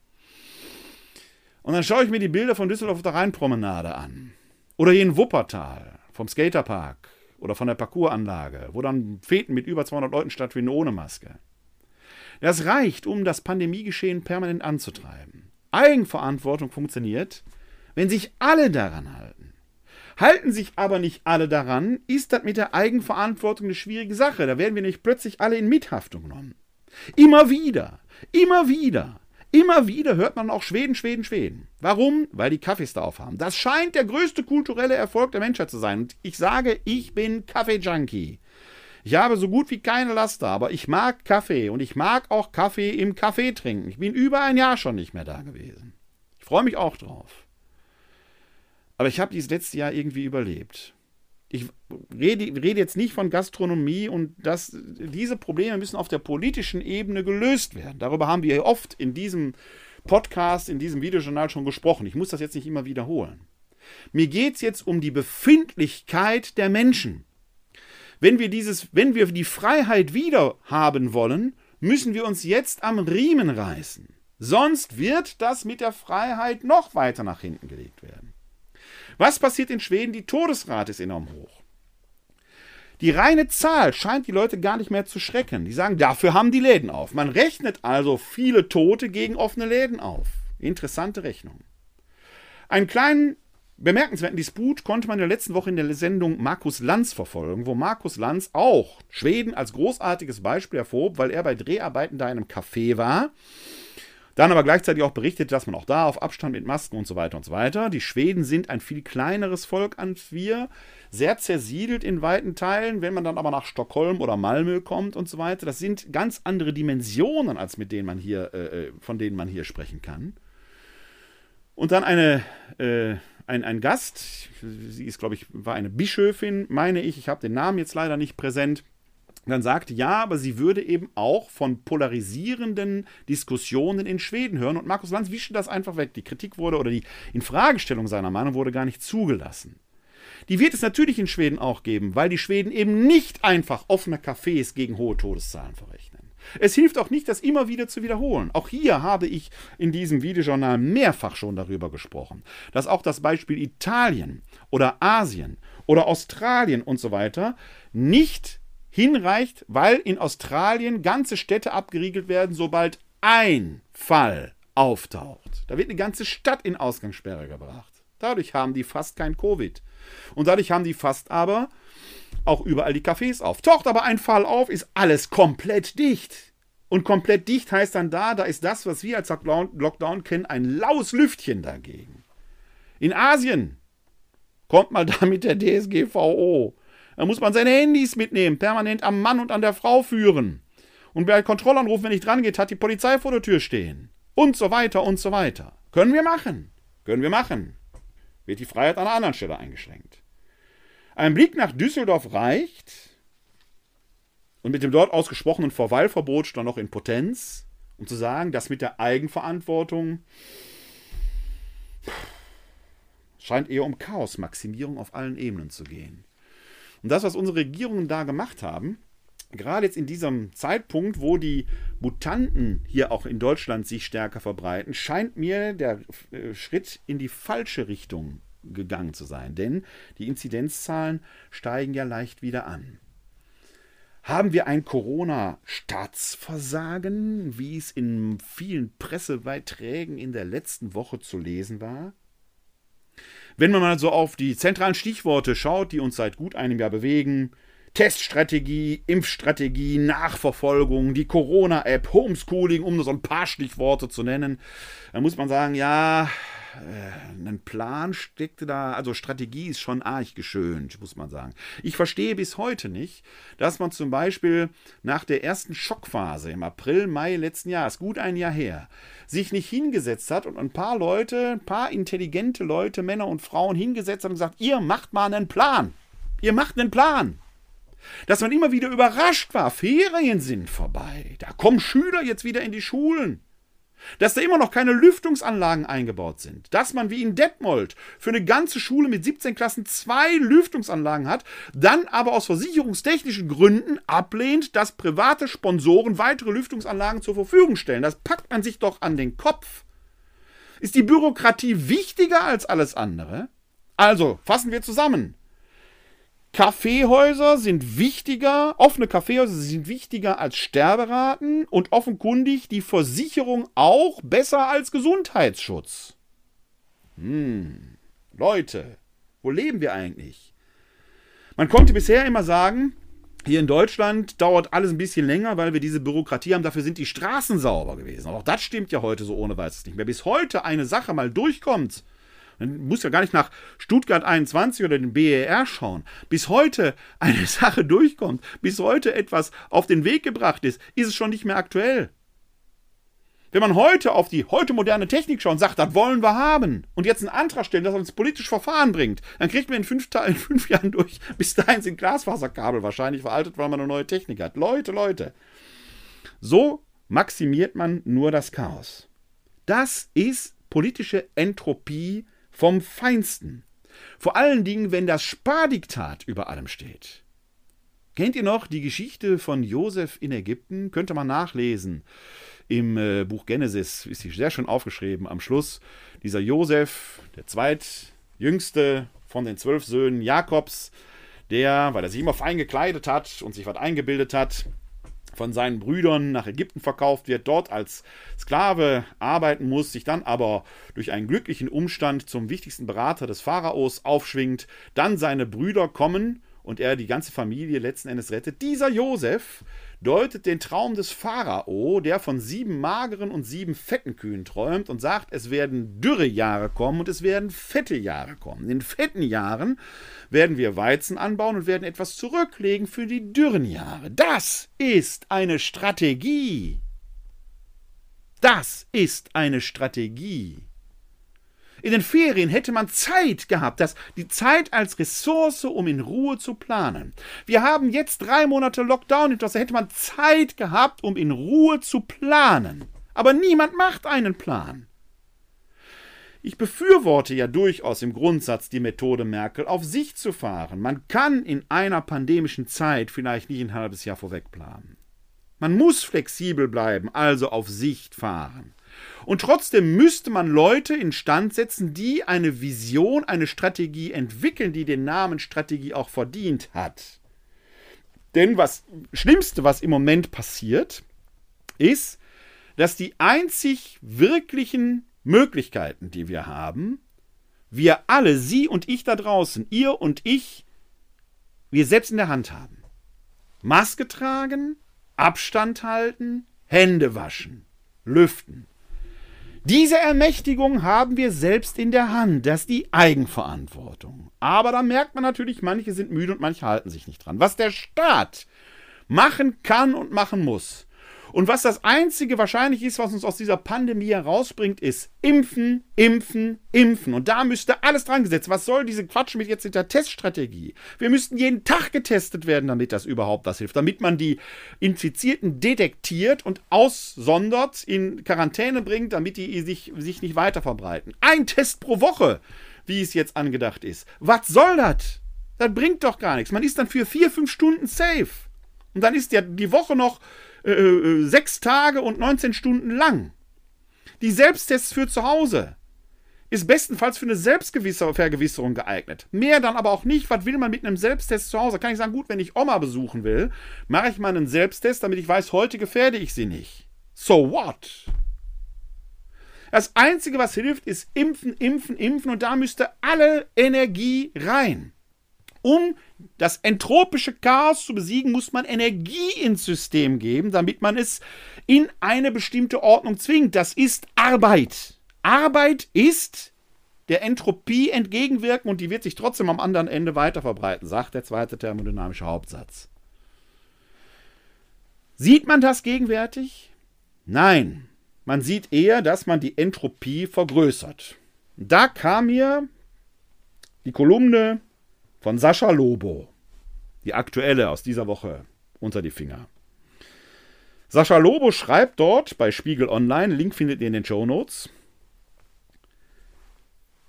Und dann schaue ich mir die Bilder von Düsseldorf auf der Rheinpromenade an. Oder hier in Wuppertal, vom Skaterpark oder von der Parcoursanlage, wo dann Feten mit über 200 Leuten stattfinden ohne Maske. Das reicht, um das Pandemiegeschehen permanent anzutreiben. Eigenverantwortung funktioniert, wenn sich alle daran halten. Halten sich aber nicht alle daran, ist das mit der Eigenverantwortung eine schwierige Sache. Da werden wir nicht plötzlich alle in Mithaftung genommen. Immer wieder, immer wieder, immer wieder hört man auch Schweden, Schweden, Schweden. Warum? Weil die Kaffees da aufhaben. Das scheint der größte kulturelle Erfolg der Menschheit zu sein. Und ich sage, ich bin Kaffee-Junkie. Ich habe so gut wie keine Laster, aber ich mag Kaffee und ich mag auch Kaffee im Kaffee trinken. Ich bin über ein Jahr schon nicht mehr da gewesen. Ich freue mich auch drauf. Aber ich habe dieses letzte Jahr irgendwie überlebt. Ich rede, rede, jetzt nicht von Gastronomie und das, diese Probleme müssen auf der politischen Ebene gelöst werden. Darüber haben wir oft in diesem Podcast, in diesem Videojournal schon gesprochen. Ich muss das jetzt nicht immer wiederholen. Mir geht es jetzt um die Befindlichkeit der Menschen. Wenn wir, dieses, wenn wir die Freiheit wieder haben wollen, müssen wir uns jetzt am Riemen reißen. Sonst wird das mit der Freiheit noch weiter nach hinten gelegt werden. Was passiert in Schweden? Die Todesrate ist enorm hoch. Die reine Zahl scheint die Leute gar nicht mehr zu schrecken. Die sagen, dafür haben die Läden auf. Man rechnet also viele Tote gegen offene Läden auf. Interessante Rechnung. Einen kleinen bemerkenswerten Disput konnte man in der letzten Woche in der Sendung Markus Lanz verfolgen, wo Markus Lanz auch Schweden als großartiges Beispiel hervorhob, weil er bei Dreharbeiten da in einem Café war dann aber gleichzeitig auch berichtet, dass man auch da auf Abstand mit Masken und so weiter und so weiter. Die Schweden sind ein viel kleineres Volk als wir, sehr zersiedelt in weiten Teilen. Wenn man dann aber nach Stockholm oder Malmö kommt und so weiter, das sind ganz andere Dimensionen, als mit denen man hier, äh, äh von denen man hier sprechen kann. Und dann eine, äh, ein, ein Gast, sie ist, glaube ich, war eine Bischöfin, meine ich, ich habe den Namen jetzt leider nicht präsent dann sagte, ja, aber sie würde eben auch von polarisierenden Diskussionen in Schweden hören. Und Markus Lanz wischte das einfach weg. Die Kritik wurde oder die Infragestellung seiner Meinung wurde gar nicht zugelassen. Die wird es natürlich in Schweden auch geben, weil die Schweden eben nicht einfach offene Cafés gegen hohe Todeszahlen verrechnen. Es hilft auch nicht, das immer wieder zu wiederholen. Auch hier habe ich in diesem Videojournal mehrfach schon darüber gesprochen, dass auch das Beispiel Italien oder Asien oder Australien und so weiter nicht hinreicht, weil in Australien ganze Städte abgeriegelt werden, sobald ein Fall auftaucht. Da wird eine ganze Stadt in Ausgangssperre gebracht. Dadurch haben die fast kein Covid. Und dadurch haben die fast aber auch überall die Cafés auf. Taucht aber ein Fall auf, ist alles komplett dicht. Und komplett dicht heißt dann da, da ist das, was wir als Lockdown kennen, ein laues Lüftchen dagegen. In Asien kommt mal da mit der DSGVO da muss man seine Handys mitnehmen, permanent am Mann und an der Frau führen. Und bei Kontrollanruf, wenn nicht dran geht, hat die Polizei vor der Tür stehen. Und so weiter und so weiter. Können wir machen. Können wir machen. Wird die Freiheit an einer anderen Stelle eingeschränkt. Ein Blick nach Düsseldorf reicht. Und mit dem dort ausgesprochenen Verweilverbot stand noch in Potenz, um zu sagen, dass mit der Eigenverantwortung scheint eher um Chaosmaximierung auf allen Ebenen zu gehen. Und das, was unsere Regierungen da gemacht haben, gerade jetzt in diesem Zeitpunkt, wo die Mutanten hier auch in Deutschland sich stärker verbreiten, scheint mir der äh, Schritt in die falsche Richtung gegangen zu sein. Denn die Inzidenzzahlen steigen ja leicht wieder an. Haben wir ein Corona-Staatsversagen, wie es in vielen Pressebeiträgen in der letzten Woche zu lesen war? Wenn man mal so auf die zentralen Stichworte schaut, die uns seit gut einem Jahr bewegen, Teststrategie, Impfstrategie, Nachverfolgung, die Corona-App, Homeschooling, um nur so ein paar Stichworte zu nennen, dann muss man sagen, ja, äh, ein Plan steckte da, also Strategie ist schon arg geschönt, muss man sagen. Ich verstehe bis heute nicht, dass man zum Beispiel nach der ersten Schockphase im April, Mai letzten Jahres, gut ein Jahr her, sich nicht hingesetzt hat und ein paar Leute, ein paar intelligente Leute, Männer und Frauen hingesetzt hat und gesagt, ihr macht mal einen Plan. Ihr macht einen Plan. Dass man immer wieder überrascht war, Ferien sind vorbei, da kommen Schüler jetzt wieder in die Schulen dass da immer noch keine Lüftungsanlagen eingebaut sind, dass man wie in Detmold für eine ganze Schule mit 17 Klassen zwei Lüftungsanlagen hat, dann aber aus versicherungstechnischen Gründen ablehnt, dass private Sponsoren weitere Lüftungsanlagen zur Verfügung stellen. Das packt man sich doch an den Kopf. Ist die Bürokratie wichtiger als alles andere? Also, fassen wir zusammen. Kaffeehäuser sind wichtiger, offene Kaffeehäuser sind wichtiger als Sterberaten und offenkundig die Versicherung auch besser als Gesundheitsschutz. Hm, Leute, wo leben wir eigentlich? Man konnte bisher immer sagen, hier in Deutschland dauert alles ein bisschen länger, weil wir diese Bürokratie haben. Dafür sind die Straßen sauber gewesen. Aber auch das stimmt ja heute so ohne weiteres nicht mehr. Bis heute eine Sache mal durchkommt, man muss ja gar nicht nach Stuttgart 21 oder den BER schauen. Bis heute eine *laughs* Sache durchkommt, bis heute etwas auf den Weg gebracht ist, ist es schon nicht mehr aktuell. Wenn man heute auf die heute moderne Technik schaut und sagt, das wollen wir haben, und jetzt einen Antrag stellen, das uns politisch Verfahren bringt, dann kriegt man in fünf, in fünf *laughs* Jahren durch. Bis dahin sind Glasfaserkabel wahrscheinlich veraltet, weil man eine neue Technik hat. Leute, Leute. So maximiert man nur das Chaos. Das ist politische Entropie vom Feinsten. Vor allen Dingen, wenn das Spardiktat über allem steht. Kennt ihr noch die Geschichte von Josef in Ägypten? Könnte man nachlesen. Im äh, Buch Genesis ist sie sehr schön aufgeschrieben. Am Schluss dieser Josef, der zweitjüngste von den zwölf Söhnen Jakobs, der, weil er sich immer fein gekleidet hat und sich was eingebildet hat, von seinen Brüdern nach Ägypten verkauft wird, dort als Sklave arbeiten muss, sich dann aber durch einen glücklichen Umstand zum wichtigsten Berater des Pharaos aufschwingt, dann seine Brüder kommen und er die ganze Familie letzten Endes rettet. Dieser Josef deutet den Traum des Pharao, der von sieben mageren und sieben fetten Kühen träumt und sagt, es werden dürre Jahre kommen und es werden fette Jahre kommen. In fetten Jahren werden wir Weizen anbauen und werden etwas zurücklegen für die dürren Jahre. Das ist eine Strategie. Das ist eine Strategie. In den Ferien hätte man Zeit gehabt, das, die Zeit als Ressource, um in Ruhe zu planen. Wir haben jetzt drei Monate Lockdown, da hätte man Zeit gehabt, um in Ruhe zu planen. Aber niemand macht einen Plan. Ich befürworte ja durchaus im Grundsatz die Methode Merkel, auf sich zu fahren. Man kann in einer pandemischen Zeit vielleicht nicht ein halbes Jahr vorweg planen. Man muss flexibel bleiben, also auf Sicht fahren. Und trotzdem müsste man Leute instand setzen, die eine Vision, eine Strategie entwickeln, die den Namen Strategie auch verdient hat. Denn was Schlimmste, was im Moment passiert, ist, dass die einzig wirklichen Möglichkeiten, die wir haben, wir alle, Sie und ich da draußen, ihr und ich, wir selbst in der Hand haben. Maske tragen, Abstand halten, Hände waschen, lüften. Diese Ermächtigung haben wir selbst in der Hand. Das ist die Eigenverantwortung. Aber da merkt man natürlich, manche sind müde und manche halten sich nicht dran. Was der Staat machen kann und machen muss, und was das Einzige wahrscheinlich ist, was uns aus dieser Pandemie herausbringt, ist Impfen, Impfen, Impfen. Und da müsste alles dran gesetzt. Was soll diese Quatsch mit jetzt mit der Teststrategie? Wir müssten jeden Tag getestet werden, damit das überhaupt was hilft. Damit man die Infizierten detektiert und aussondert, in Quarantäne bringt, damit die sich, sich nicht weiter verbreiten. Ein Test pro Woche, wie es jetzt angedacht ist. Was soll das? Das bringt doch gar nichts. Man ist dann für vier, fünf Stunden safe. Und dann ist ja die Woche noch äh, äh, sechs Tage und 19 Stunden lang. Die Selbsttests für zu Hause ist bestenfalls für eine Selbstvergewisserung geeignet. Mehr dann aber auch nicht. Was will man mit einem Selbsttest zu Hause? Kann ich sagen, gut, wenn ich Oma besuchen will, mache ich mal einen Selbsttest, damit ich weiß, heute gefährde ich sie nicht. So what? Das Einzige, was hilft, ist impfen, impfen, impfen und da müsste alle Energie rein. Um das entropische Chaos zu besiegen, muss man Energie ins System geben, damit man es in eine bestimmte Ordnung zwingt. Das ist Arbeit. Arbeit ist der Entropie entgegenwirken und die wird sich trotzdem am anderen Ende weiter verbreiten, sagt der zweite thermodynamische Hauptsatz. Sieht man das gegenwärtig? Nein, man sieht eher, dass man die Entropie vergrößert. Da kam mir die Kolumne von Sascha Lobo, die aktuelle aus dieser Woche, unter die Finger. Sascha Lobo schreibt dort bei Spiegel Online, Link findet ihr in den Show Notes.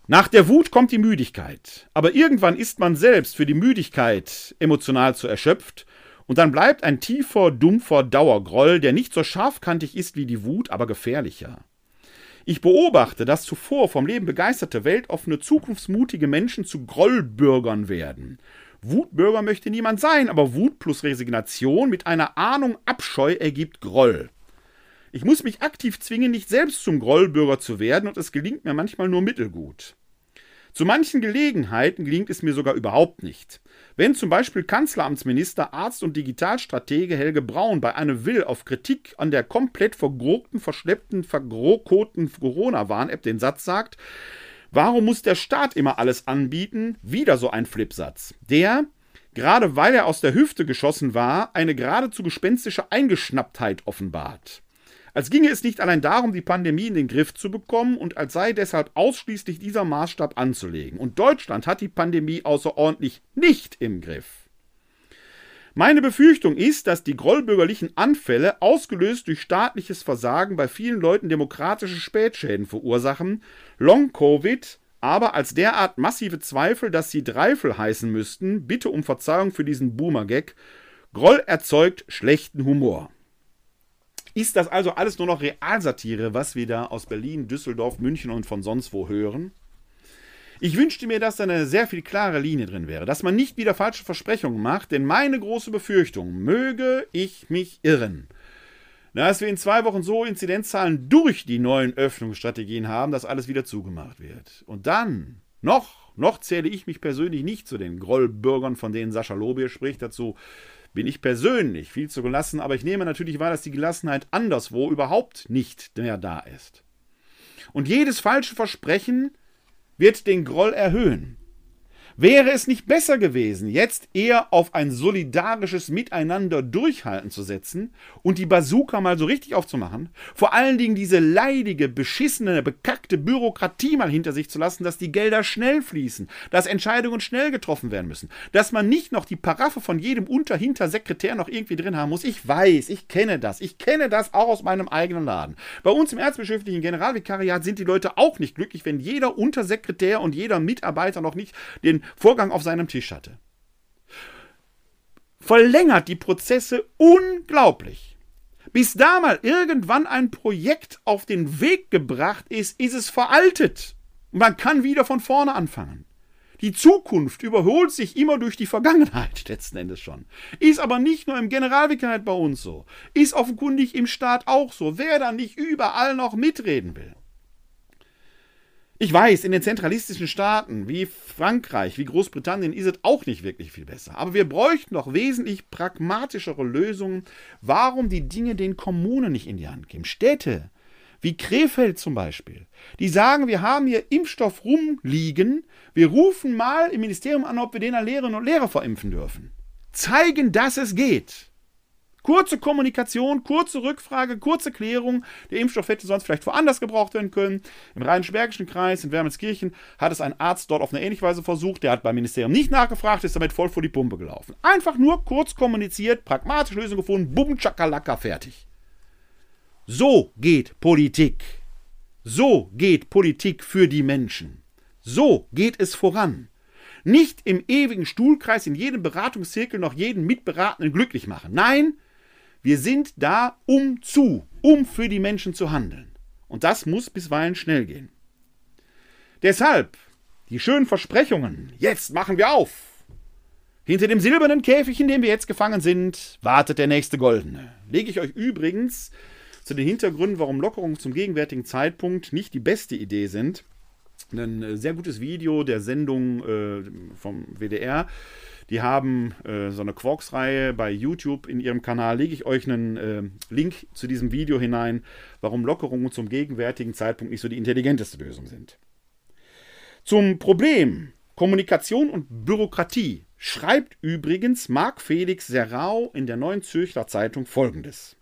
Nach der Wut kommt die Müdigkeit, aber irgendwann ist man selbst für die Müdigkeit emotional zu erschöpft und dann bleibt ein tiefer, dumpfer Dauergroll, der nicht so scharfkantig ist wie die Wut, aber gefährlicher. Ich beobachte, dass zuvor vom Leben begeisterte, weltoffene, zukunftsmutige Menschen zu Grollbürgern werden. Wutbürger möchte niemand sein, aber Wut plus Resignation mit einer Ahnung Abscheu ergibt Groll. Ich muss mich aktiv zwingen, nicht selbst zum Grollbürger zu werden, und es gelingt mir manchmal nur mittelgut. Zu manchen Gelegenheiten gelingt es mir sogar überhaupt nicht. Wenn zum Beispiel Kanzleramtsminister, Arzt und Digitalstratege Helge Braun bei einem Will auf Kritik an der komplett vergrogten, verschleppten, vergrokoten Corona-Warn-App den Satz sagt, warum muss der Staat immer alles anbieten? Wieder so ein Flipsatz. Der, gerade weil er aus der Hüfte geschossen war, eine geradezu gespenstische Eingeschnapptheit offenbart als ginge es nicht allein darum, die Pandemie in den Griff zu bekommen und als sei deshalb ausschließlich dieser Maßstab anzulegen. Und Deutschland hat die Pandemie außerordentlich nicht im Griff. Meine Befürchtung ist, dass die grollbürgerlichen Anfälle, ausgelöst durch staatliches Versagen, bei vielen Leuten demokratische Spätschäden verursachen, Long-Covid aber als derart massive Zweifel, dass sie Dreifel heißen müssten, bitte um Verzeihung für diesen Boomer-Gag, Groll erzeugt schlechten Humor. Ist das also alles nur noch Realsatire, was wir da aus Berlin, Düsseldorf, München und von sonst wo hören? Ich wünschte mir, dass da eine sehr viel klare Linie drin wäre, dass man nicht wieder falsche Versprechungen macht, denn meine große Befürchtung, möge ich mich irren, dass wir in zwei Wochen so Inzidenzzahlen durch die neuen Öffnungsstrategien haben, dass alles wieder zugemacht wird. Und dann, noch, noch zähle ich mich persönlich nicht zu den Grollbürgern, von denen Sascha Lobier spricht, dazu bin ich persönlich viel zu gelassen, aber ich nehme natürlich wahr, dass die Gelassenheit anderswo überhaupt nicht mehr da ist. Und jedes falsche Versprechen wird den Groll erhöhen. Wäre es nicht besser gewesen, jetzt eher auf ein solidarisches Miteinander durchhalten zu setzen und die Bazooka mal so richtig aufzumachen? Vor allen Dingen diese leidige, beschissene, bekackte Bürokratie mal hinter sich zu lassen, dass die Gelder schnell fließen, dass Entscheidungen schnell getroffen werden müssen, dass man nicht noch die Paraffe von jedem Unter-Hinter-Sekretär noch irgendwie drin haben muss. Ich weiß, ich kenne das. Ich kenne das auch aus meinem eigenen Laden. Bei uns im erzbischöflichen Generalvikariat sind die Leute auch nicht glücklich, wenn jeder Untersekretär und jeder Mitarbeiter noch nicht den Vorgang auf seinem Tisch hatte. Verlängert die Prozesse unglaublich. Bis da mal irgendwann ein Projekt auf den Weg gebracht ist, ist es veraltet. Und man kann wieder von vorne anfangen. Die Zukunft überholt sich immer durch die Vergangenheit, *laughs* letzten Endes schon. Ist aber nicht nur im Generalvikariat bei uns so. Ist offenkundig im Staat auch so. Wer da nicht überall noch mitreden will. Ich weiß, in den zentralistischen Staaten wie Frankreich, wie Großbritannien ist es auch nicht wirklich viel besser. Aber wir bräuchten noch wesentlich pragmatischere Lösungen, warum die Dinge den Kommunen nicht in die Hand geben. Städte, wie Krefeld zum Beispiel, die sagen, wir haben hier Impfstoff rumliegen, wir rufen mal im Ministerium an, ob wir den Lehrerinnen und Lehrer verimpfen dürfen. Zeigen, dass es geht. Kurze Kommunikation, kurze Rückfrage, kurze Klärung. Der Impfstoff hätte sonst vielleicht woanders gebraucht werden können. Im Rheinisch-Bergischen Kreis, in Wermelskirchen, hat es ein Arzt dort auf eine ähnliche Weise versucht. Der hat beim Ministerium nicht nachgefragt, ist damit voll vor die Pumpe gelaufen. Einfach nur kurz kommuniziert, pragmatische Lösung gefunden, bumm, tschakalaka, fertig. So geht Politik. So geht Politik für die Menschen. So geht es voran. Nicht im ewigen Stuhlkreis in jedem Beratungszirkel noch jeden Mitberatenden glücklich machen. Nein, wir sind da, um zu, um für die Menschen zu handeln. Und das muss bisweilen schnell gehen. Deshalb die schönen Versprechungen. Jetzt machen wir auf. Hinter dem silbernen Käfig, in dem wir jetzt gefangen sind, wartet der nächste goldene. Lege ich euch übrigens zu den Hintergründen, warum Lockerungen zum gegenwärtigen Zeitpunkt nicht die beste Idee sind. Ein äh, sehr gutes Video der Sendung äh, vom WDR die haben äh, so eine Quarks-Reihe bei YouTube in ihrem Kanal. Lege ich euch einen äh, Link zu diesem Video hinein, warum Lockerungen zum gegenwärtigen Zeitpunkt nicht so die intelligenteste Lösung sind. Zum Problem Kommunikation und Bürokratie schreibt übrigens Marc Felix Serrao in der Neuen Zürcher Zeitung folgendes.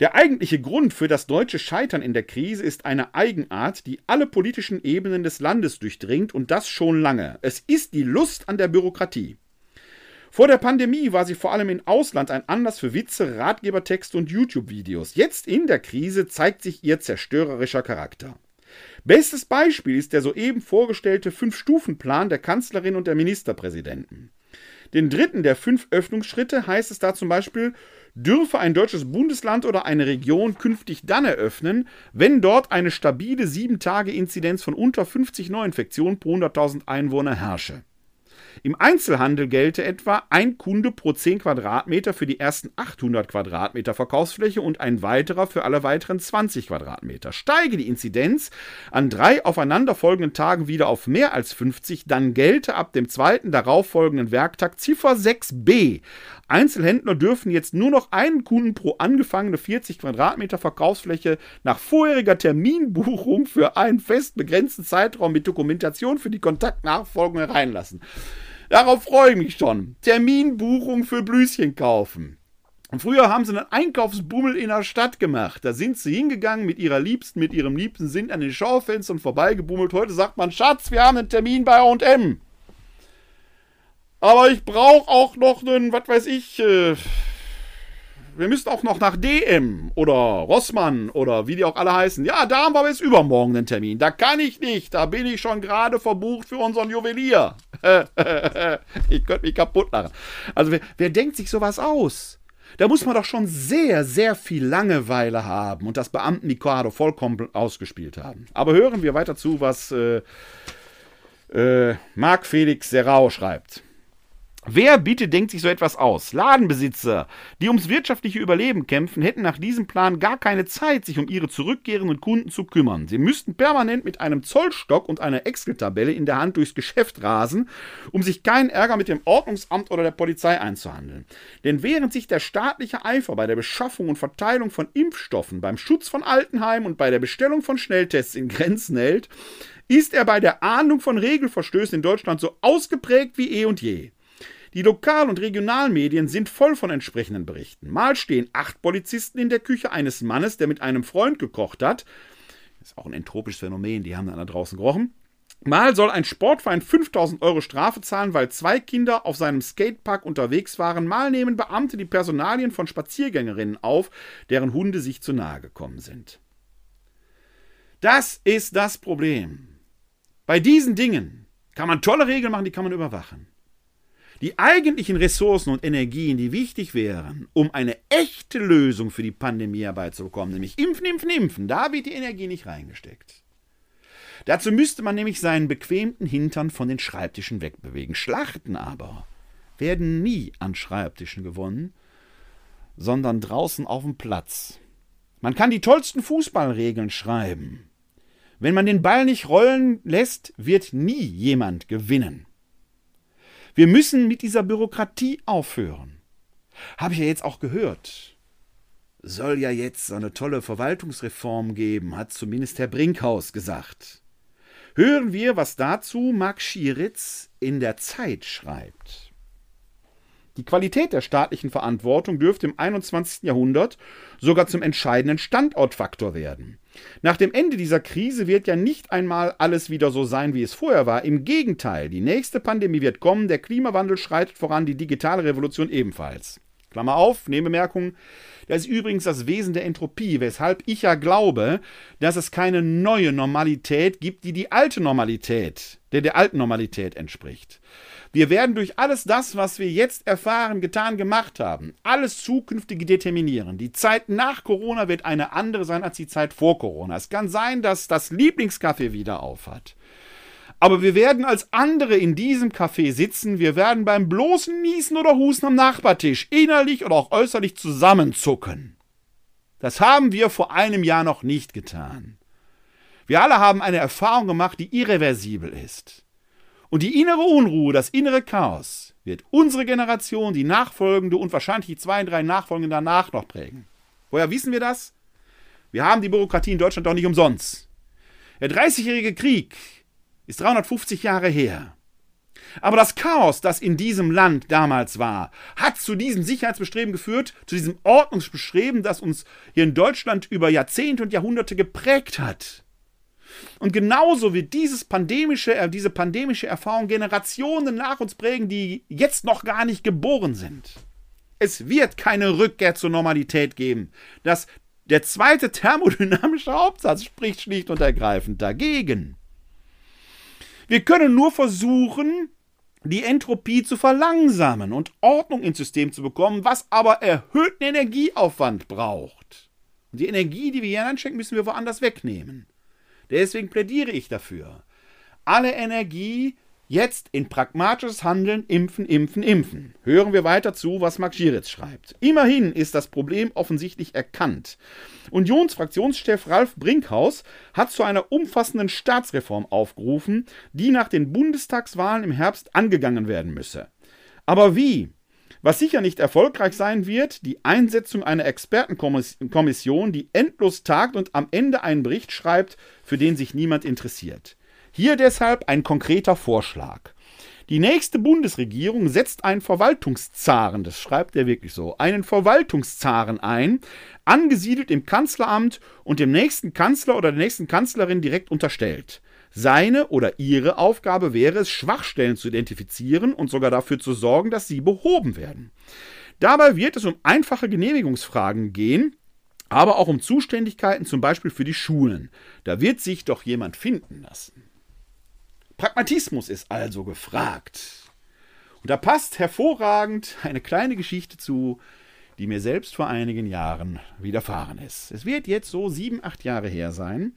Der eigentliche Grund für das deutsche Scheitern in der Krise ist eine Eigenart, die alle politischen Ebenen des Landes durchdringt und das schon lange. Es ist die Lust an der Bürokratie. Vor der Pandemie war sie vor allem im Ausland ein Anlass für Witze, Ratgebertexte und YouTube-Videos. Jetzt in der Krise zeigt sich ihr zerstörerischer Charakter. Bestes Beispiel ist der soeben vorgestellte Fünf-Stufen-Plan der Kanzlerin und der Ministerpräsidenten. Den dritten der fünf Öffnungsschritte heißt es da zum Beispiel, dürfe ein deutsches Bundesland oder eine Region künftig dann eröffnen, wenn dort eine stabile 7-Tage-Inzidenz von unter 50 Neuinfektionen pro 100.000 Einwohner herrsche. Im Einzelhandel gelte etwa ein Kunde pro 10 Quadratmeter für die ersten 800 Quadratmeter Verkaufsfläche und ein weiterer für alle weiteren 20 Quadratmeter. Steige die Inzidenz an drei aufeinanderfolgenden Tagen wieder auf mehr als 50, dann gelte ab dem zweiten darauffolgenden Werktag Ziffer 6b. Einzelhändler dürfen jetzt nur noch einen Kunden pro angefangene 40 Quadratmeter Verkaufsfläche nach vorheriger Terminbuchung für einen fest begrenzten Zeitraum mit Dokumentation für die Kontaktnachfolgung hereinlassen. Darauf freue ich mich schon. Terminbuchung für Blüschen kaufen. Früher haben sie einen Einkaufsbummel in der Stadt gemacht. Da sind sie hingegangen mit ihrer Liebsten, mit ihrem Liebsten, sind an den Schaufenstern vorbeigebummelt. Heute sagt man, Schatz, wir haben einen Termin bei A&M. Aber ich brauche auch noch einen, was weiß ich, äh, wir müssen auch noch nach DM oder Rossmann oder wie die auch alle heißen. Ja, da haben wir bis übermorgen den Termin. Da kann ich nicht. Da bin ich schon gerade verbucht für unseren Juwelier. *laughs* ich könnte mich kaputt lachen. Also, wer, wer denkt sich sowas aus? Da muss man doch schon sehr, sehr viel Langeweile haben und das Beamten-Mikado vollkommen ausgespielt haben. Aber hören wir weiter zu, was äh, äh, Marc Felix Serrao schreibt. Wer bitte denkt sich so etwas aus? Ladenbesitzer, die ums wirtschaftliche Überleben kämpfen, hätten nach diesem Plan gar keine Zeit, sich um ihre zurückkehrenden Kunden zu kümmern. Sie müssten permanent mit einem Zollstock und einer Excel-Tabelle in der Hand durchs Geschäft rasen, um sich keinen Ärger mit dem Ordnungsamt oder der Polizei einzuhandeln. Denn während sich der staatliche Eifer bei der Beschaffung und Verteilung von Impfstoffen, beim Schutz von Altenheimen und bei der Bestellung von Schnelltests in Grenzen hält, ist er bei der Ahndung von Regelverstößen in Deutschland so ausgeprägt wie eh und je. Die Lokal- und Regionalmedien sind voll von entsprechenden Berichten. Mal stehen acht Polizisten in der Küche eines Mannes, der mit einem Freund gekocht hat. Das ist auch ein entropisches Phänomen, die haben dann da draußen gerochen. Mal soll ein Sportverein 5000 Euro Strafe zahlen, weil zwei Kinder auf seinem Skatepark unterwegs waren. Mal nehmen Beamte die Personalien von Spaziergängerinnen auf, deren Hunde sich zu nahe gekommen sind. Das ist das Problem. Bei diesen Dingen kann man tolle Regeln machen, die kann man überwachen. Die eigentlichen Ressourcen und Energien, die wichtig wären, um eine echte Lösung für die Pandemie herbeizubekommen, nämlich Impfen, Impfen, Impfen, da wird die Energie nicht reingesteckt. Dazu müsste man nämlich seinen bequemten Hintern von den Schreibtischen wegbewegen. Schlachten aber werden nie an Schreibtischen gewonnen, sondern draußen auf dem Platz. Man kann die tollsten Fußballregeln schreiben. Wenn man den Ball nicht rollen lässt, wird nie jemand gewinnen. Wir müssen mit dieser Bürokratie aufhören. Habe ich ja jetzt auch gehört. Soll ja jetzt so eine tolle Verwaltungsreform geben, hat zumindest Herr Brinkhaus gesagt. Hören wir, was dazu Marc Schieritz in der Zeit schreibt. Die Qualität der staatlichen Verantwortung dürfte im 21. Jahrhundert sogar zum entscheidenden Standortfaktor werden. Nach dem Ende dieser Krise wird ja nicht einmal alles wieder so sein, wie es vorher war. Im Gegenteil, die nächste Pandemie wird kommen, der Klimawandel schreitet voran, die digitale Revolution ebenfalls. Klammer auf, Nebenbemerkung. Das ist übrigens das Wesen der Entropie, weshalb ich ja glaube, dass es keine neue Normalität gibt, die die alte Normalität, der der alten Normalität entspricht. Wir werden durch alles das, was wir jetzt erfahren, getan, gemacht haben, alles zukünftige determinieren. Die Zeit nach Corona wird eine andere sein als die Zeit vor Corona. Es kann sein, dass das Lieblingscafé wieder aufhat. Aber wir werden als andere in diesem Café sitzen, wir werden beim bloßen Niesen oder Husten am Nachbartisch innerlich oder auch äußerlich zusammenzucken. Das haben wir vor einem Jahr noch nicht getan. Wir alle haben eine Erfahrung gemacht, die irreversibel ist. Und die innere Unruhe, das innere Chaos wird unsere Generation, die nachfolgende und wahrscheinlich die zwei, drei nachfolgenden danach noch prägen. Woher wissen wir das? Wir haben die Bürokratie in Deutschland doch nicht umsonst. Der Dreißigjährige Krieg ist 350 Jahre her. Aber das Chaos, das in diesem Land damals war, hat zu diesem Sicherheitsbestreben geführt, zu diesem Ordnungsbestreben, das uns hier in Deutschland über Jahrzehnte und Jahrhunderte geprägt hat. Und genauso wird dieses pandemische, äh, diese pandemische Erfahrung Generationen nach uns prägen, die jetzt noch gar nicht geboren sind. Es wird keine Rückkehr zur Normalität geben. Das, der zweite thermodynamische Hauptsatz spricht schlicht und ergreifend dagegen. Wir können nur versuchen, die Entropie zu verlangsamen und Ordnung ins System zu bekommen, was aber erhöhten Energieaufwand braucht. Und die Energie, die wir hier einschenken, müssen wir woanders wegnehmen. Deswegen plädiere ich dafür. Alle Energie Jetzt in pragmatisches Handeln impfen, impfen, impfen. Hören wir weiter zu, was Max Gieritz schreibt. Immerhin ist das Problem offensichtlich erkannt. Unionsfraktionschef Ralf Brinkhaus hat zu einer umfassenden Staatsreform aufgerufen, die nach den Bundestagswahlen im Herbst angegangen werden müsse. Aber wie? Was sicher nicht erfolgreich sein wird, die Einsetzung einer Expertenkommission, die endlos tagt und am Ende einen Bericht schreibt, für den sich niemand interessiert. Hier deshalb ein konkreter Vorschlag. Die nächste Bundesregierung setzt einen Verwaltungszaren, das schreibt er wirklich so, einen Verwaltungszaren ein, angesiedelt im Kanzleramt und dem nächsten Kanzler oder der nächsten Kanzlerin direkt unterstellt. Seine oder ihre Aufgabe wäre es, Schwachstellen zu identifizieren und sogar dafür zu sorgen, dass sie behoben werden. Dabei wird es um einfache Genehmigungsfragen gehen, aber auch um Zuständigkeiten, zum Beispiel für die Schulen. Da wird sich doch jemand finden lassen. Pragmatismus ist also gefragt. Und da passt hervorragend eine kleine Geschichte zu, die mir selbst vor einigen Jahren widerfahren ist. Es wird jetzt so sieben, acht Jahre her sein.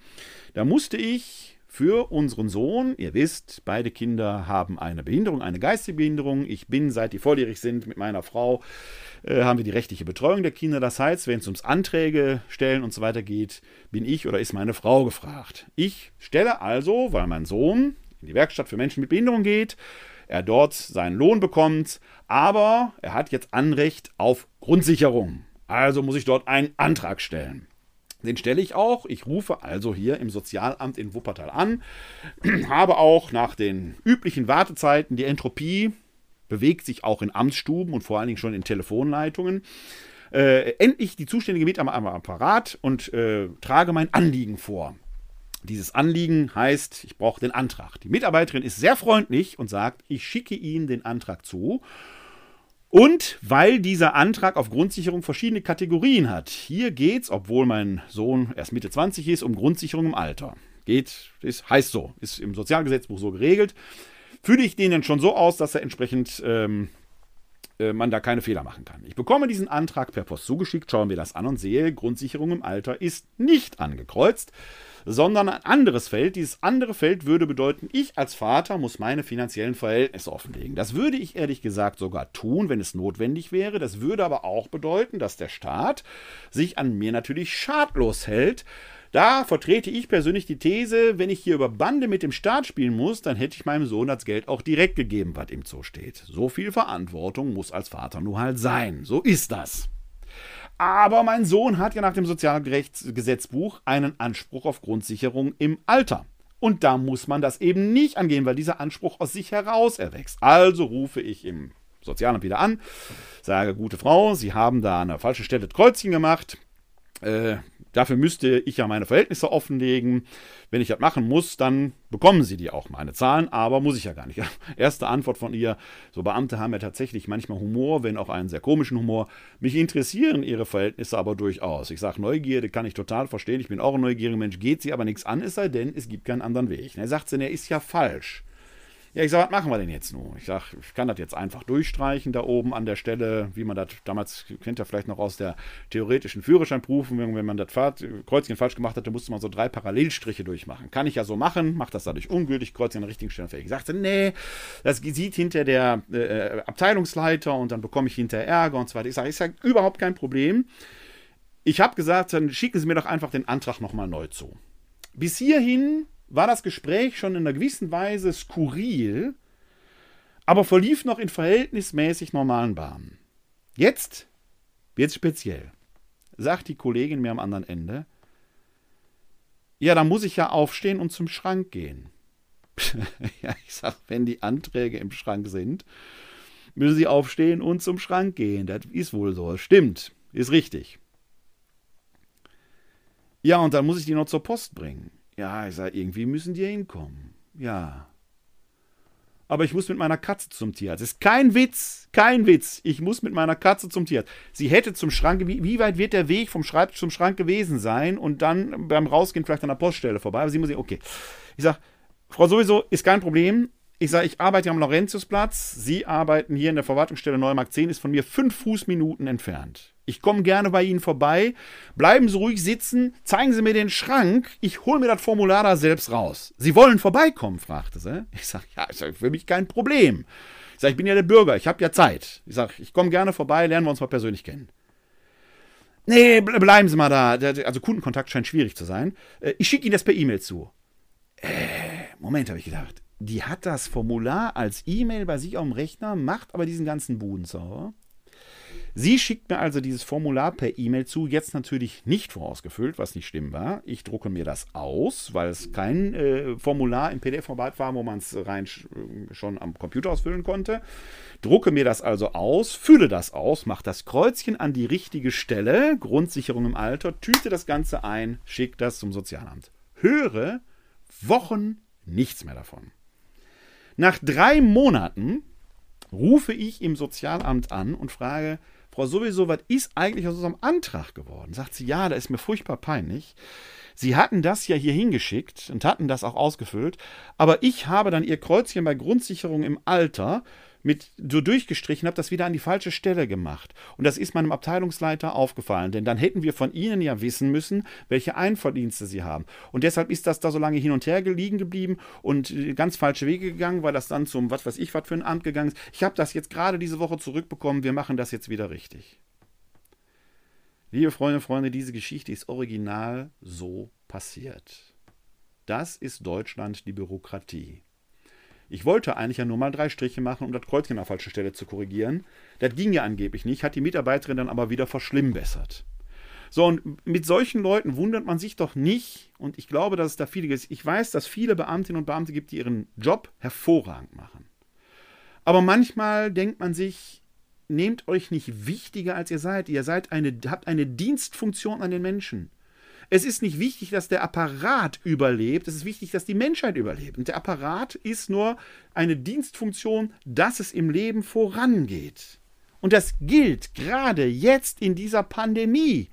Da musste ich für unseren Sohn, ihr wisst, beide Kinder haben eine Behinderung, eine geistige Behinderung. Ich bin, seit die volljährig sind, mit meiner Frau, äh, haben wir die rechtliche Betreuung der Kinder. Das heißt, wenn es ums Anträge stellen und so weiter geht, bin ich oder ist meine Frau gefragt. Ich stelle also, weil mein Sohn in die Werkstatt für Menschen mit Behinderung geht, er dort seinen Lohn bekommt, aber er hat jetzt Anrecht auf Grundsicherung. Also muss ich dort einen Antrag stellen. Den stelle ich auch. Ich rufe also hier im Sozialamt in Wuppertal an, *clears throat* habe auch nach den üblichen Wartezeiten die Entropie bewegt sich auch in Amtsstuben und vor allen Dingen schon in Telefonleitungen. Äh, endlich die zuständige Mitarbeiter am Apparat und äh, trage mein Anliegen vor. Dieses Anliegen heißt, ich brauche den Antrag. Die Mitarbeiterin ist sehr freundlich und sagt, ich schicke Ihnen den Antrag zu. Und weil dieser Antrag auf Grundsicherung verschiedene Kategorien hat. Hier geht es, obwohl mein Sohn erst Mitte 20 ist, um Grundsicherung im Alter. Geht, ist, heißt so, ist im Sozialgesetzbuch so geregelt. Fühle ich den dann schon so aus, dass er entsprechend ähm, äh, man da keine Fehler machen kann. Ich bekomme diesen Antrag per Post zugeschickt, schauen wir das an und sehe, Grundsicherung im Alter ist nicht angekreuzt sondern ein anderes Feld. Dieses andere Feld würde bedeuten, ich als Vater muss meine finanziellen Verhältnisse offenlegen. Das würde ich ehrlich gesagt sogar tun, wenn es notwendig wäre. Das würde aber auch bedeuten, dass der Staat sich an mir natürlich schadlos hält. Da vertrete ich persönlich die These, wenn ich hier über Bande mit dem Staat spielen muss, dann hätte ich meinem Sohn das Geld auch direkt gegeben, was ihm zusteht. So viel Verantwortung muss als Vater nur halt sein. So ist das. Aber mein Sohn hat ja nach dem Sozialgesetzbuch einen Anspruch auf Grundsicherung im Alter. Und da muss man das eben nicht angehen, weil dieser Anspruch aus sich heraus erwächst. Also rufe ich im Sozialamt wieder an, sage, gute Frau, Sie haben da an der falschen Stelle Kreuzchen gemacht. Äh, Dafür müsste ich ja meine Verhältnisse offenlegen. Wenn ich das machen muss, dann bekommen Sie die auch, meine Zahlen, aber muss ich ja gar nicht. *laughs* Erste Antwort von ihr, so Beamte haben ja tatsächlich manchmal Humor, wenn auch einen sehr komischen Humor. Mich interessieren Ihre Verhältnisse aber durchaus. Ich sage, Neugierde kann ich total verstehen, ich bin auch ein neugieriger Mensch, geht sie aber nichts an, es sei denn, es gibt keinen anderen Weg. er sagt, er ist ja falsch. Ja, ich sage, was machen wir denn jetzt nun? Ich sage, ich kann das jetzt einfach durchstreichen da oben an der Stelle, wie man das damals, kennt ihr vielleicht noch aus der theoretischen Führerscheinprüfung, wenn man das Fahrt, Kreuzchen falsch gemacht hat, dann musste man so drei Parallelstriche durchmachen. Kann ich ja so machen, macht das dadurch ungültig, Kreuzchen an der richtigen Stelle fähig. Ich sagte, nee, das sieht hinter der äh, Abteilungsleiter und dann bekomme ich hinterher Ärger und so weiter. Ich sage, ist ja überhaupt kein Problem. Ich habe gesagt, dann schicken Sie mir doch einfach den Antrag nochmal neu zu. Bis hierhin war das Gespräch schon in einer gewissen Weise skurril, aber verlief noch in verhältnismäßig normalen Bahnen. Jetzt wird es speziell, sagt die Kollegin mir am anderen Ende. Ja, da muss ich ja aufstehen und zum Schrank gehen. *laughs* ja, ich sag, wenn die Anträge im Schrank sind, müssen Sie aufstehen und zum Schrank gehen. Das ist wohl so. Stimmt. Ist richtig. Ja, und dann muss ich die noch zur Post bringen. Ja, ich sage, irgendwie müssen die hinkommen. Ja. Aber ich muss mit meiner Katze zum Tierarzt. Das ist kein Witz, kein Witz. Ich muss mit meiner Katze zum Tierarzt. Sie hätte zum Schrank, wie, wie weit wird der Weg vom Schreibtisch zum Schrank gewesen sein und dann beim Rausgehen vielleicht an der Poststelle vorbei. Aber sie muss, okay. Ich sage, Frau sowieso, ist kein Problem. Ich sage, ich arbeite am Laurentiusplatz. Sie arbeiten hier in der Verwaltungsstelle Neumarkt 10, ist von mir fünf Fußminuten entfernt. Ich komme gerne bei Ihnen vorbei. Bleiben Sie ruhig sitzen. Zeigen Sie mir den Schrank. Ich hole mir das Formular da selbst raus. Sie wollen vorbeikommen? fragte sie. Ich sage, ja, ist für mich kein Problem. Ich sage, ich bin ja der Bürger. Ich habe ja Zeit. Ich sage, ich komme gerne vorbei. Lernen wir uns mal persönlich kennen. Nee, bleiben Sie mal da. Also Kundenkontakt scheint schwierig zu sein. Äh, ich schicke Ihnen das per E-Mail zu. Äh, Moment, habe ich gedacht die hat das Formular als E-Mail bei sich auf dem Rechner, macht aber diesen ganzen Budenzauber. Sie schickt mir also dieses Formular per E-Mail zu, jetzt natürlich nicht vorausgefüllt, was nicht schlimm war. Ich drucke mir das aus, weil es kein äh, Formular im PDF-Format war, wo man es rein äh, schon am Computer ausfüllen konnte. Drucke mir das also aus, fülle das aus, mache das Kreuzchen an die richtige Stelle, Grundsicherung im Alter, tüte das Ganze ein, schicke das zum Sozialamt. Höre Wochen nichts mehr davon. Nach drei Monaten rufe ich im Sozialamt an und frage, Frau sowieso, was ist eigentlich aus unserem Antrag geworden? Sagt sie, ja, da ist mir furchtbar peinlich. Sie hatten das ja hier hingeschickt und hatten das auch ausgefüllt, aber ich habe dann Ihr Kreuzchen bei Grundsicherung im Alter mit so durchgestrichen, habe das wieder an die falsche Stelle gemacht. Und das ist meinem Abteilungsleiter aufgefallen, denn dann hätten wir von Ihnen ja wissen müssen, welche Einverdienste Sie haben. Und deshalb ist das da so lange hin und her liegen geblieben und äh, ganz falsche Wege gegangen, weil das dann zum, was weiß ich, was für ein Amt gegangen ist. Ich habe das jetzt gerade diese Woche zurückbekommen, wir machen das jetzt wieder richtig. Liebe Freunde und Freunde, diese Geschichte ist original so passiert. Das ist Deutschland, die Bürokratie. Ich wollte eigentlich ja nur mal drei Striche machen, um das Kreuzchen an der falschen Stelle zu korrigieren. Das ging ja angeblich nicht, hat die Mitarbeiterin dann aber wieder verschlimmbessert. So, und mit solchen Leuten wundert man sich doch nicht, und ich glaube, dass es da viele gibt. Ich weiß, dass viele Beamtinnen und Beamte gibt, die ihren Job hervorragend machen. Aber manchmal denkt man sich, nehmt euch nicht wichtiger, als ihr seid. Ihr seid eine, habt eine Dienstfunktion an den Menschen. Es ist nicht wichtig, dass der Apparat überlebt, es ist wichtig, dass die Menschheit überlebt. Und der Apparat ist nur eine Dienstfunktion, dass es im Leben vorangeht. Und das gilt gerade jetzt in dieser Pandemie.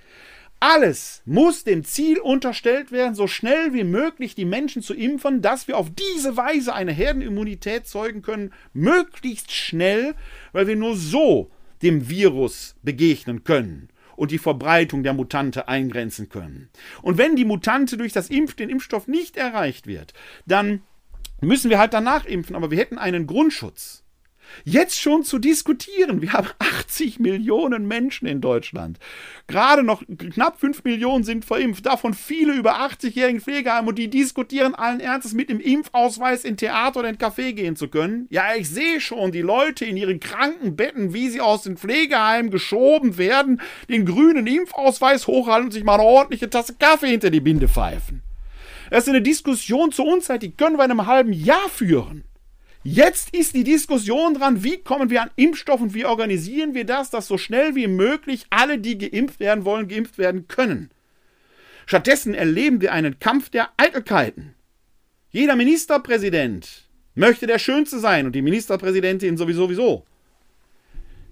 Alles muss dem Ziel unterstellt werden, so schnell wie möglich die Menschen zu impfen, dass wir auf diese Weise eine Herdenimmunität zeugen können, möglichst schnell, weil wir nur so dem Virus begegnen können und die Verbreitung der Mutante eingrenzen können. Und wenn die Mutante durch das Impf den Impfstoff nicht erreicht wird, dann müssen wir halt danach impfen, aber wir hätten einen Grundschutz jetzt schon zu diskutieren. Wir haben *laughs* 80 Millionen Menschen in Deutschland. Gerade noch knapp 5 Millionen sind verimpft, davon viele über 80-jährigen Pflegeheim und die diskutieren allen Ernstes mit dem Impfausweis in Theater oder in Café gehen zu können. Ja, ich sehe schon die Leute in ihren Krankenbetten, wie sie aus den Pflegeheimen geschoben werden, den grünen Impfausweis hochhalten und sich mal eine ordentliche Tasse Kaffee hinter die Binde pfeifen. Das ist eine Diskussion zur Unzeit, die können wir in einem halben Jahr führen. Jetzt ist die Diskussion dran, wie kommen wir an Impfstoff und wie organisieren wir das, dass so schnell wie möglich alle, die geimpft werden wollen, geimpft werden können. Stattdessen erleben wir einen Kampf der Eitelkeiten. Jeder Ministerpräsident möchte der Schönste sein und die Ministerpräsidentin sowieso. sowieso.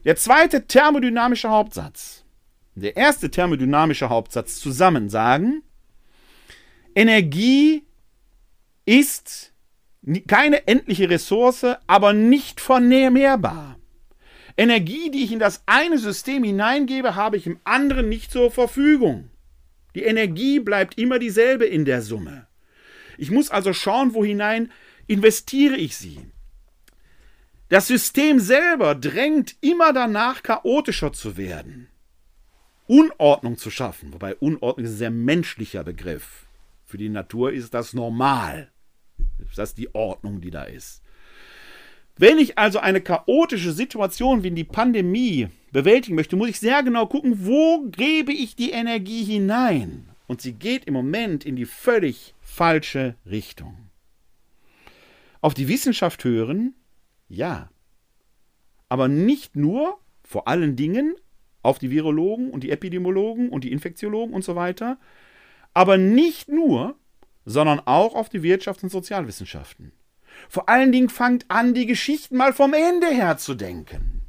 Der zweite thermodynamische Hauptsatz, der erste thermodynamische Hauptsatz zusammen sagen, Energie ist keine endliche Ressource, aber nicht vermehrbar. Energie, die ich in das eine System hineingebe, habe ich im anderen nicht zur Verfügung. Die Energie bleibt immer dieselbe in der Summe. Ich muss also schauen, wo hinein investiere ich sie. Das System selber drängt immer danach, chaotischer zu werden. Unordnung zu schaffen, wobei Unordnung ist ein sehr menschlicher Begriff. Für die Natur ist das normal. Das ist die Ordnung, die da ist. Wenn ich also eine chaotische Situation wie die Pandemie bewältigen möchte, muss ich sehr genau gucken, wo gebe ich die Energie hinein. Und sie geht im Moment in die völlig falsche Richtung. Auf die Wissenschaft hören? Ja. Aber nicht nur, vor allen Dingen, auf die Virologen und die Epidemiologen und die Infektiologen und so weiter, aber nicht nur, sondern auch auf die Wirtschafts- und Sozialwissenschaften. Vor allen Dingen fangt an, die Geschichten mal vom Ende her zu denken.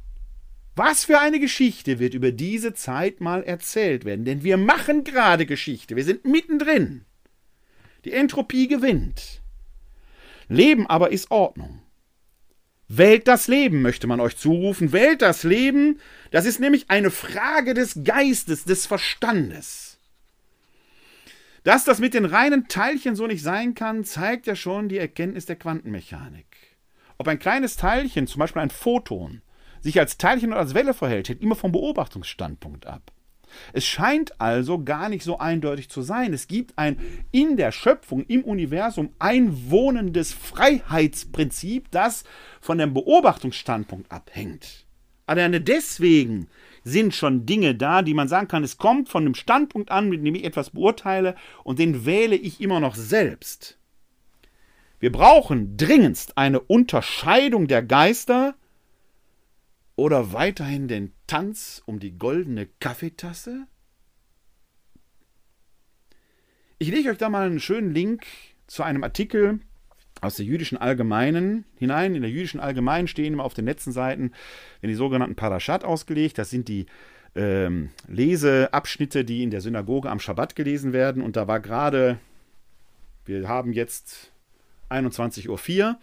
Was für eine Geschichte wird über diese Zeit mal erzählt werden? Denn wir machen gerade Geschichte, wir sind mittendrin. Die Entropie gewinnt. Leben aber ist Ordnung. Wählt das Leben, möchte man euch zurufen. Wählt das Leben. Das ist nämlich eine Frage des Geistes, des Verstandes. Dass das mit den reinen Teilchen so nicht sein kann, zeigt ja schon die Erkenntnis der Quantenmechanik. Ob ein kleines Teilchen, zum Beispiel ein Photon, sich als Teilchen oder als Welle verhält, hängt immer vom Beobachtungsstandpunkt ab. Es scheint also gar nicht so eindeutig zu sein. Es gibt ein in der Schöpfung, im Universum einwohnendes Freiheitsprinzip, das von dem Beobachtungsstandpunkt abhängt. Alleine deswegen sind schon Dinge da, die man sagen kann, es kommt von dem Standpunkt an, mit dem ich etwas beurteile, und den wähle ich immer noch selbst. Wir brauchen dringendst eine Unterscheidung der Geister oder weiterhin den Tanz um die goldene Kaffeetasse? Ich lege euch da mal einen schönen Link zu einem Artikel aus der jüdischen Allgemeinen hinein. In der jüdischen Allgemeinen stehen immer auf den letzten Seiten in die sogenannten Parashat ausgelegt. Das sind die ähm, Leseabschnitte, die in der Synagoge am Schabbat gelesen werden. Und da war gerade, wir haben jetzt 21.04 Uhr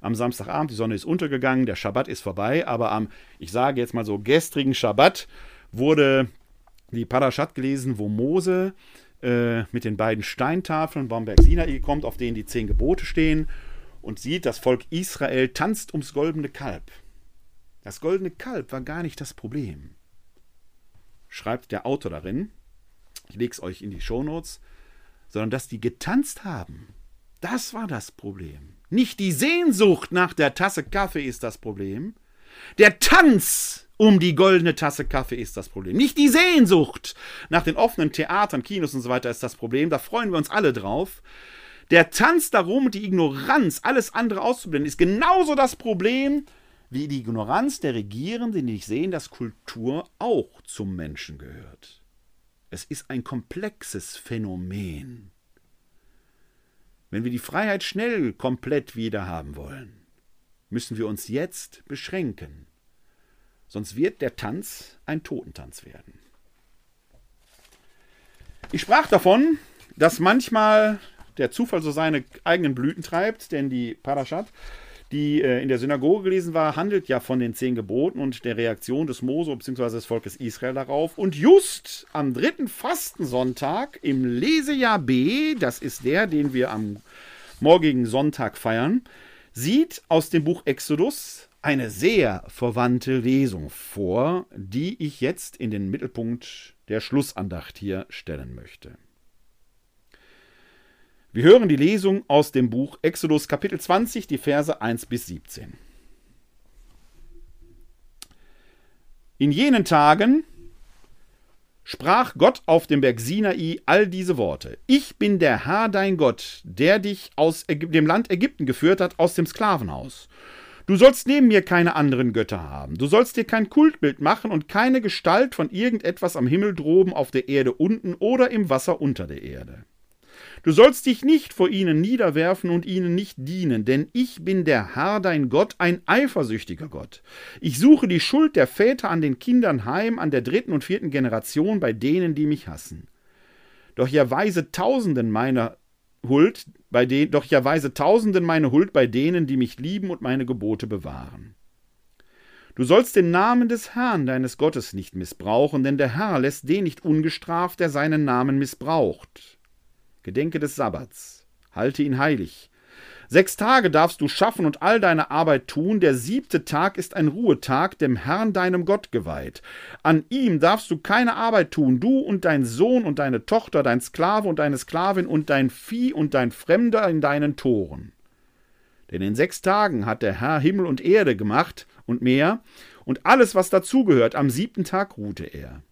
am Samstagabend, die Sonne ist untergegangen, der Schabbat ist vorbei, aber am, ich sage jetzt mal so, gestrigen Schabbat wurde die Parashat gelesen, wo Mose äh, mit den beiden Steintafeln vom Berg Sinai kommt, auf denen die zehn Gebote stehen und sieht, das Volk Israel tanzt ums goldene Kalb. Das goldene Kalb war gar nicht das Problem. Schreibt der Autor darin, ich lege es euch in die Shownotes, sondern dass die getanzt haben. Das war das Problem. Nicht die Sehnsucht nach der Tasse Kaffee ist das Problem. Der Tanz um die goldene Tasse Kaffee ist das Problem. Nicht die Sehnsucht nach den offenen Theatern, Kinos und so weiter ist das Problem. Da freuen wir uns alle drauf. Der Tanz darum, die Ignoranz, alles andere auszublenden, ist genauso das Problem wie die Ignoranz der Regierenden, die nicht sehen, dass Kultur auch zum Menschen gehört. Es ist ein komplexes Phänomen. Wenn wir die Freiheit schnell komplett wieder haben wollen, müssen wir uns jetzt beschränken. Sonst wird der Tanz ein Totentanz werden. Ich sprach davon, dass manchmal der Zufall so seine eigenen Blüten treibt, denn die Parashat die äh, in der Synagoge gelesen war, handelt ja von den zehn Geboten und der Reaktion des Mose bzw. des Volkes Israel darauf. Und just am dritten Fastensonntag im Lesejahr B, das ist der, den wir am morgigen Sonntag feiern, sieht aus dem Buch Exodus eine sehr verwandte Lesung vor, die ich jetzt in den Mittelpunkt der Schlussandacht hier stellen möchte. Wir hören die Lesung aus dem Buch Exodus Kapitel 20, die Verse 1 bis 17. In jenen Tagen sprach Gott auf dem Berg Sinai all diese Worte. Ich bin der Herr dein Gott, der dich aus dem Land Ägypten geführt hat, aus dem Sklavenhaus. Du sollst neben mir keine anderen Götter haben. Du sollst dir kein Kultbild machen und keine Gestalt von irgendetwas am Himmel droben, auf der Erde unten oder im Wasser unter der Erde. Du sollst dich nicht vor ihnen niederwerfen und ihnen nicht dienen, denn ich bin der Herr dein Gott, ein eifersüchtiger Gott. Ich suche die Schuld der Väter an den Kindern heim, an der dritten und vierten Generation bei denen, die mich hassen. Doch ich erweise Tausenden meiner Huld bei denen, doch ich erweise Tausenden meine Huld bei denen, die mich lieben und meine Gebote bewahren. Du sollst den Namen des Herrn deines Gottes nicht missbrauchen, denn der Herr lässt den nicht ungestraft, der seinen Namen missbraucht. Gedenke des Sabbats, halte ihn heilig. Sechs Tage darfst du schaffen und all deine Arbeit tun, der siebte Tag ist ein Ruhetag, dem Herrn deinem Gott geweiht. An ihm darfst du keine Arbeit tun, du und dein Sohn und deine Tochter, dein Sklave und deine Sklavin und dein Vieh und dein Fremder in deinen Toren. Denn in sechs Tagen hat der Herr Himmel und Erde gemacht und mehr, und alles, was dazugehört, am siebten Tag ruhte er.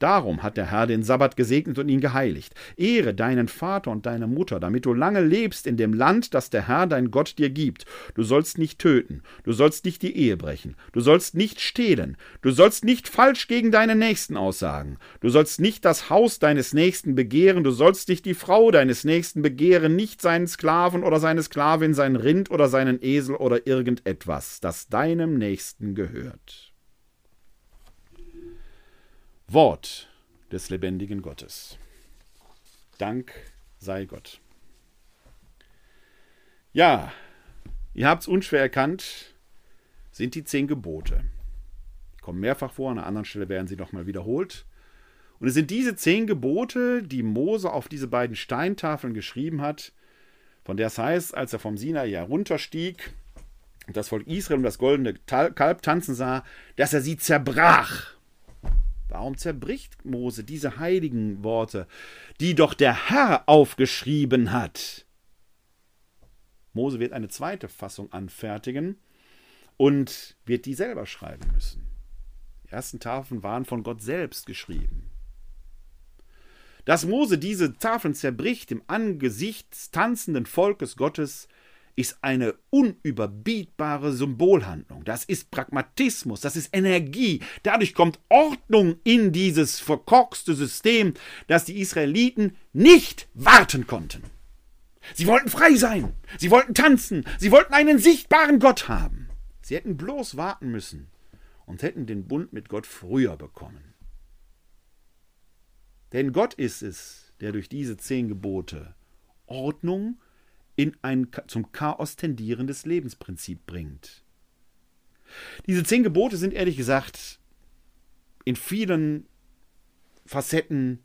Darum hat der Herr den Sabbat gesegnet und ihn geheiligt. Ehre deinen Vater und deine Mutter, damit du lange lebst in dem Land, das der Herr dein Gott dir gibt. Du sollst nicht töten, du sollst nicht die Ehe brechen, du sollst nicht stehlen, du sollst nicht falsch gegen deinen Nächsten aussagen, du sollst nicht das Haus deines Nächsten begehren, du sollst nicht die Frau deines Nächsten begehren, nicht seinen Sklaven oder seine Sklavin, sein Rind oder seinen Esel oder irgendetwas, das deinem Nächsten gehört. Wort des lebendigen Gottes. Dank sei Gott. Ja, ihr habt es unschwer erkannt, sind die zehn Gebote. Die kommen mehrfach vor, an einer anderen Stelle werden sie nochmal wiederholt. Und es sind diese zehn Gebote, die Mose auf diese beiden Steintafeln geschrieben hat, von der es heißt, als er vom Sinai herunterstieg und das Volk Israel um das goldene Kalb tanzen sah, dass er sie zerbrach Warum zerbricht Mose diese heiligen Worte, die doch der Herr aufgeschrieben hat? Mose wird eine zweite Fassung anfertigen und wird die selber schreiben müssen. Die ersten Tafeln waren von Gott selbst geschrieben. Dass Mose diese Tafeln zerbricht im Angesicht des tanzenden Volkes Gottes, ist eine unüberbietbare Symbolhandlung. Das ist Pragmatismus, das ist Energie. Dadurch kommt Ordnung in dieses verkorkste System, das die Israeliten nicht warten konnten. Sie wollten frei sein, sie wollten tanzen, sie wollten einen sichtbaren Gott haben. Sie hätten bloß warten müssen und hätten den Bund mit Gott früher bekommen. Denn Gott ist es, der durch diese zehn Gebote Ordnung in ein zum Chaos tendierendes Lebensprinzip bringt. Diese zehn Gebote sind ehrlich gesagt in vielen Facetten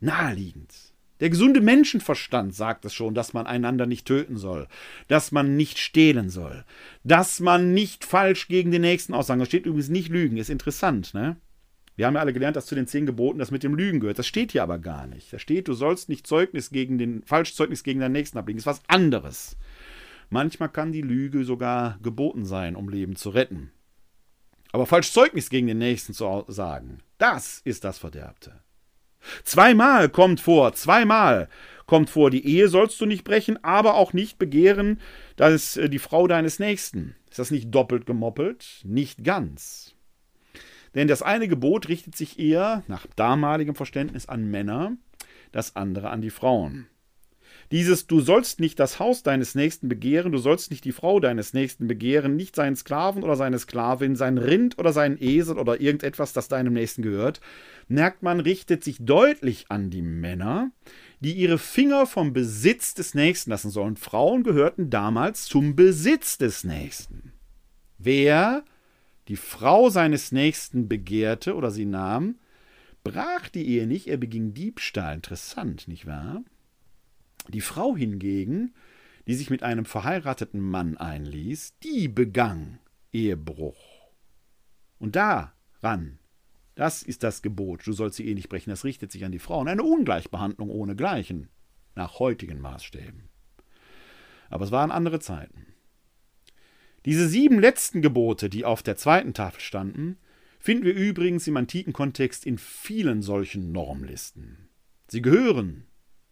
naheliegend. Der gesunde Menschenverstand sagt es schon, dass man einander nicht töten soll, dass man nicht stehlen soll, dass man nicht falsch gegen den Nächsten aussagen. Da steht übrigens nicht lügen, ist interessant, ne? Wir haben ja alle gelernt, dass zu den zehn Geboten das mit dem Lügen gehört. Das steht hier aber gar nicht. Da steht, du sollst nicht Zeugnis gegen den, Falschzeugnis gegen deinen Nächsten ablegen. Das ist was anderes. Manchmal kann die Lüge sogar geboten sein, um Leben zu retten. Aber Falschzeugnis gegen den Nächsten zu sagen, das ist das Verderbte. Zweimal kommt vor, zweimal kommt vor, die Ehe sollst du nicht brechen, aber auch nicht begehren, das ist äh, die Frau deines Nächsten. Ist das nicht doppelt gemoppelt? Nicht ganz. Denn das eine Gebot richtet sich eher nach damaligem Verständnis an Männer, das andere an die Frauen. Dieses Du sollst nicht das Haus deines Nächsten begehren, du sollst nicht die Frau deines Nächsten begehren, nicht seinen Sklaven oder seine Sklavin, sein Rind oder seinen Esel oder irgendetwas, das deinem Nächsten gehört, merkt man, richtet sich deutlich an die Männer, die ihre Finger vom Besitz des Nächsten lassen sollen. Frauen gehörten damals zum Besitz des Nächsten. Wer die Frau seines Nächsten begehrte oder sie nahm, brach die Ehe nicht, er beging Diebstahl. Interessant, nicht wahr? Die Frau hingegen, die sich mit einem verheirateten Mann einließ, die begann Ehebruch. Und daran, das ist das Gebot, du sollst die Ehe nicht brechen, das richtet sich an die Frauen. Eine Ungleichbehandlung ohnegleichen, nach heutigen Maßstäben. Aber es waren andere Zeiten. Diese sieben letzten Gebote, die auf der zweiten Tafel standen, finden wir übrigens im antiken Kontext in vielen solchen Normlisten. Sie gehören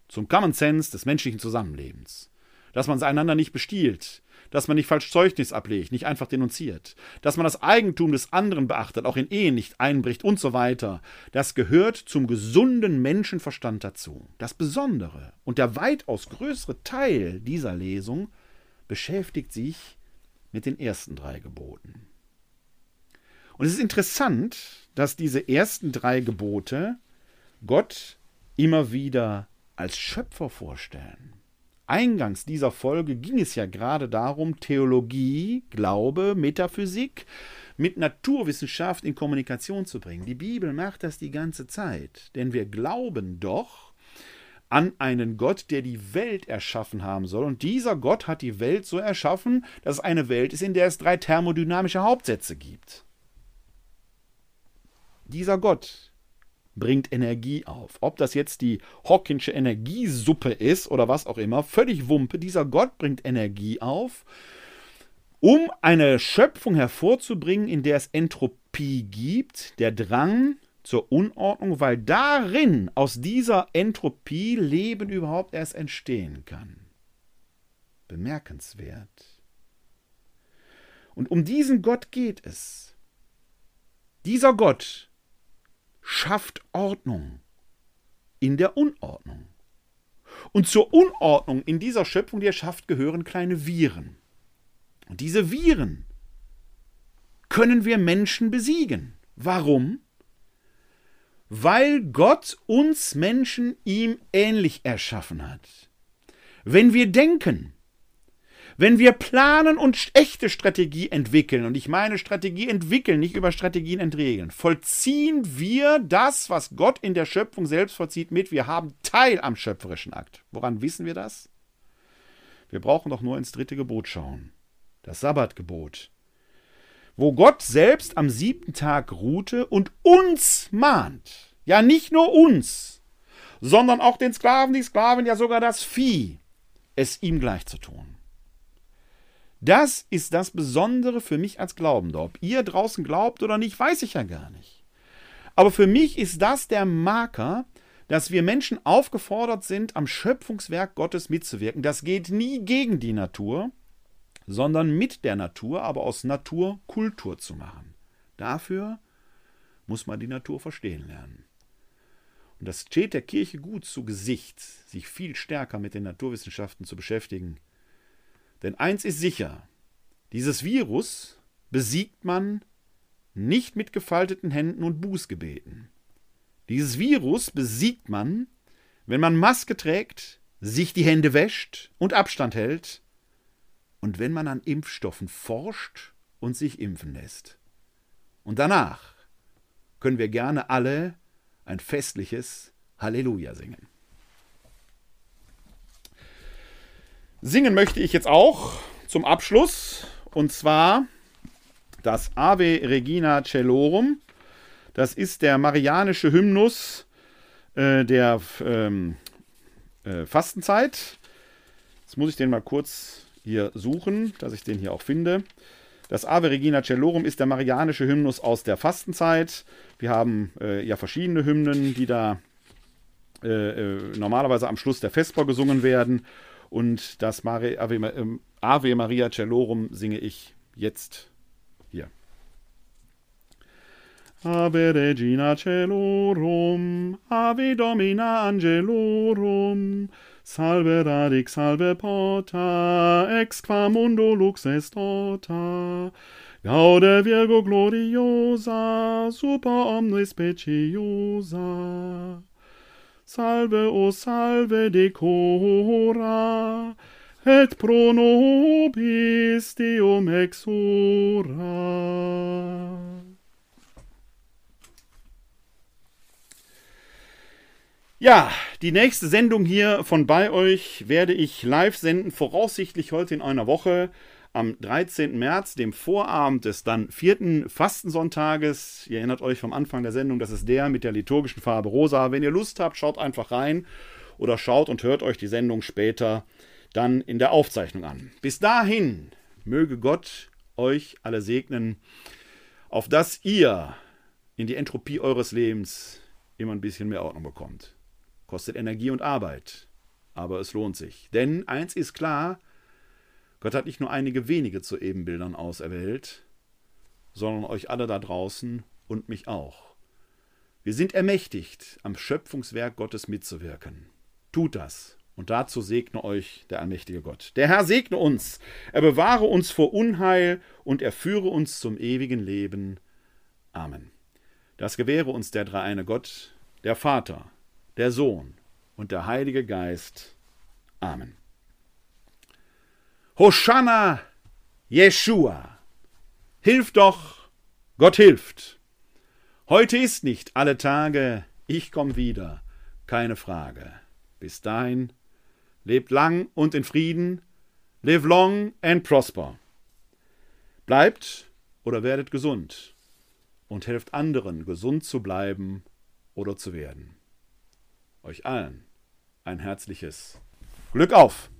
zum Common Sense des menschlichen Zusammenlebens. Dass man einander nicht bestiehlt, dass man nicht falsch Zeugnis ablegt, nicht einfach denunziert, dass man das Eigentum des anderen beachtet, auch in Ehen nicht einbricht und so weiter. Das gehört zum gesunden Menschenverstand dazu. Das Besondere und der weitaus größere Teil dieser Lesung beschäftigt sich mit den ersten drei Geboten. Und es ist interessant, dass diese ersten drei Gebote Gott immer wieder als Schöpfer vorstellen. Eingangs dieser Folge ging es ja gerade darum, Theologie, Glaube, Metaphysik mit Naturwissenschaft in Kommunikation zu bringen. Die Bibel macht das die ganze Zeit, denn wir glauben doch, an einen Gott, der die Welt erschaffen haben soll. Und dieser Gott hat die Welt so erschaffen, dass es eine Welt ist, in der es drei thermodynamische Hauptsätze gibt. Dieser Gott bringt Energie auf. Ob das jetzt die Hawkinsche Energiesuppe ist oder was auch immer, völlig Wumpe. Dieser Gott bringt Energie auf, um eine Schöpfung hervorzubringen, in der es Entropie gibt, der Drang zur Unordnung, weil darin, aus dieser Entropie, Leben überhaupt erst entstehen kann. Bemerkenswert. Und um diesen Gott geht es. Dieser Gott schafft Ordnung in der Unordnung. Und zur Unordnung in dieser Schöpfung, die er schafft, gehören kleine Viren. Und diese Viren können wir Menschen besiegen. Warum? Weil Gott uns Menschen ihm ähnlich erschaffen hat. Wenn wir denken, wenn wir planen und echte Strategie entwickeln, und ich meine Strategie entwickeln, nicht über Strategien entregeln, vollziehen wir das, was Gott in der Schöpfung selbst vollzieht, mit. Wir haben Teil am schöpferischen Akt. Woran wissen wir das? Wir brauchen doch nur ins dritte Gebot schauen. Das Sabbatgebot. Wo Gott selbst am siebten Tag ruhte und uns mahnt. Ja, nicht nur uns, sondern auch den Sklaven, die Sklaven, ja sogar das Vieh, es ihm gleich zu tun. Das ist das Besondere für mich als Glaubender. Ob ihr draußen glaubt oder nicht, weiß ich ja gar nicht. Aber für mich ist das der Marker, dass wir Menschen aufgefordert sind, am Schöpfungswerk Gottes mitzuwirken. Das geht nie gegen die Natur, sondern mit der Natur, aber aus Natur Kultur zu machen. Dafür muss man die Natur verstehen lernen. Und das steht der Kirche gut zu Gesicht, sich viel stärker mit den Naturwissenschaften zu beschäftigen denn eins ist sicher, dieses Virus besiegt man nicht mit gefalteten Händen und Bußgebeten. Dieses Virus besiegt man, wenn man Maske trägt, sich die Hände wäscht und Abstand hält und wenn man an Impfstoffen forscht und sich impfen lässt. Und danach können wir gerne alle ein festliches Halleluja singen. Singen möchte ich jetzt auch zum Abschluss und zwar das Ave Regina Celorum. Das ist der marianische Hymnus äh, der ähm, äh, Fastenzeit. Jetzt muss ich den mal kurz hier suchen, dass ich den hier auch finde. Das Ave Regina Celorum ist der marianische Hymnus aus der Fastenzeit. Wir haben äh, ja verschiedene Hymnen, die da äh, äh, normalerweise am Schluss der Vesper gesungen werden. Und das Ave, ähm, Ave Maria Celorum singe ich jetzt hier. Ave Regina Celorum, Ave Domina Angelorum, Salve radix, salve pota, ex qua mundo lux est tota. Gaude Virgo gloriosa, super omnis speciosa. Salve, o salve decora, et pro nobis Deum exora. Ja, die nächste Sendung hier von bei euch werde ich live senden, voraussichtlich heute in einer Woche am 13. März, dem Vorabend des dann vierten Fastensonntages. Ihr erinnert euch vom Anfang der Sendung, das ist der mit der liturgischen Farbe rosa. Wenn ihr Lust habt, schaut einfach rein oder schaut und hört euch die Sendung später dann in der Aufzeichnung an. Bis dahin möge Gott euch alle segnen, auf dass ihr in die Entropie eures Lebens immer ein bisschen mehr Ordnung bekommt. Kostet Energie und Arbeit, aber es lohnt sich. Denn eins ist klar, Gott hat nicht nur einige wenige zu Ebenbildern auserwählt, sondern euch alle da draußen und mich auch. Wir sind ermächtigt, am Schöpfungswerk Gottes mitzuwirken. Tut das, und dazu segne euch der allmächtige Gott. Der Herr segne uns, er bewahre uns vor Unheil und er führe uns zum ewigen Leben. Amen. Das gewähre uns der dreieine Gott, der Vater, der Sohn und der Heilige Geist. Amen. Hosanna, Jeshua. Hilf doch, Gott hilft. Heute ist nicht alle Tage, ich komm wieder, keine Frage. Bis dahin, lebt lang und in Frieden, live long and prosper. Bleibt oder werdet gesund und helft anderen, gesund zu bleiben oder zu werden. Euch allen ein herzliches Glück auf!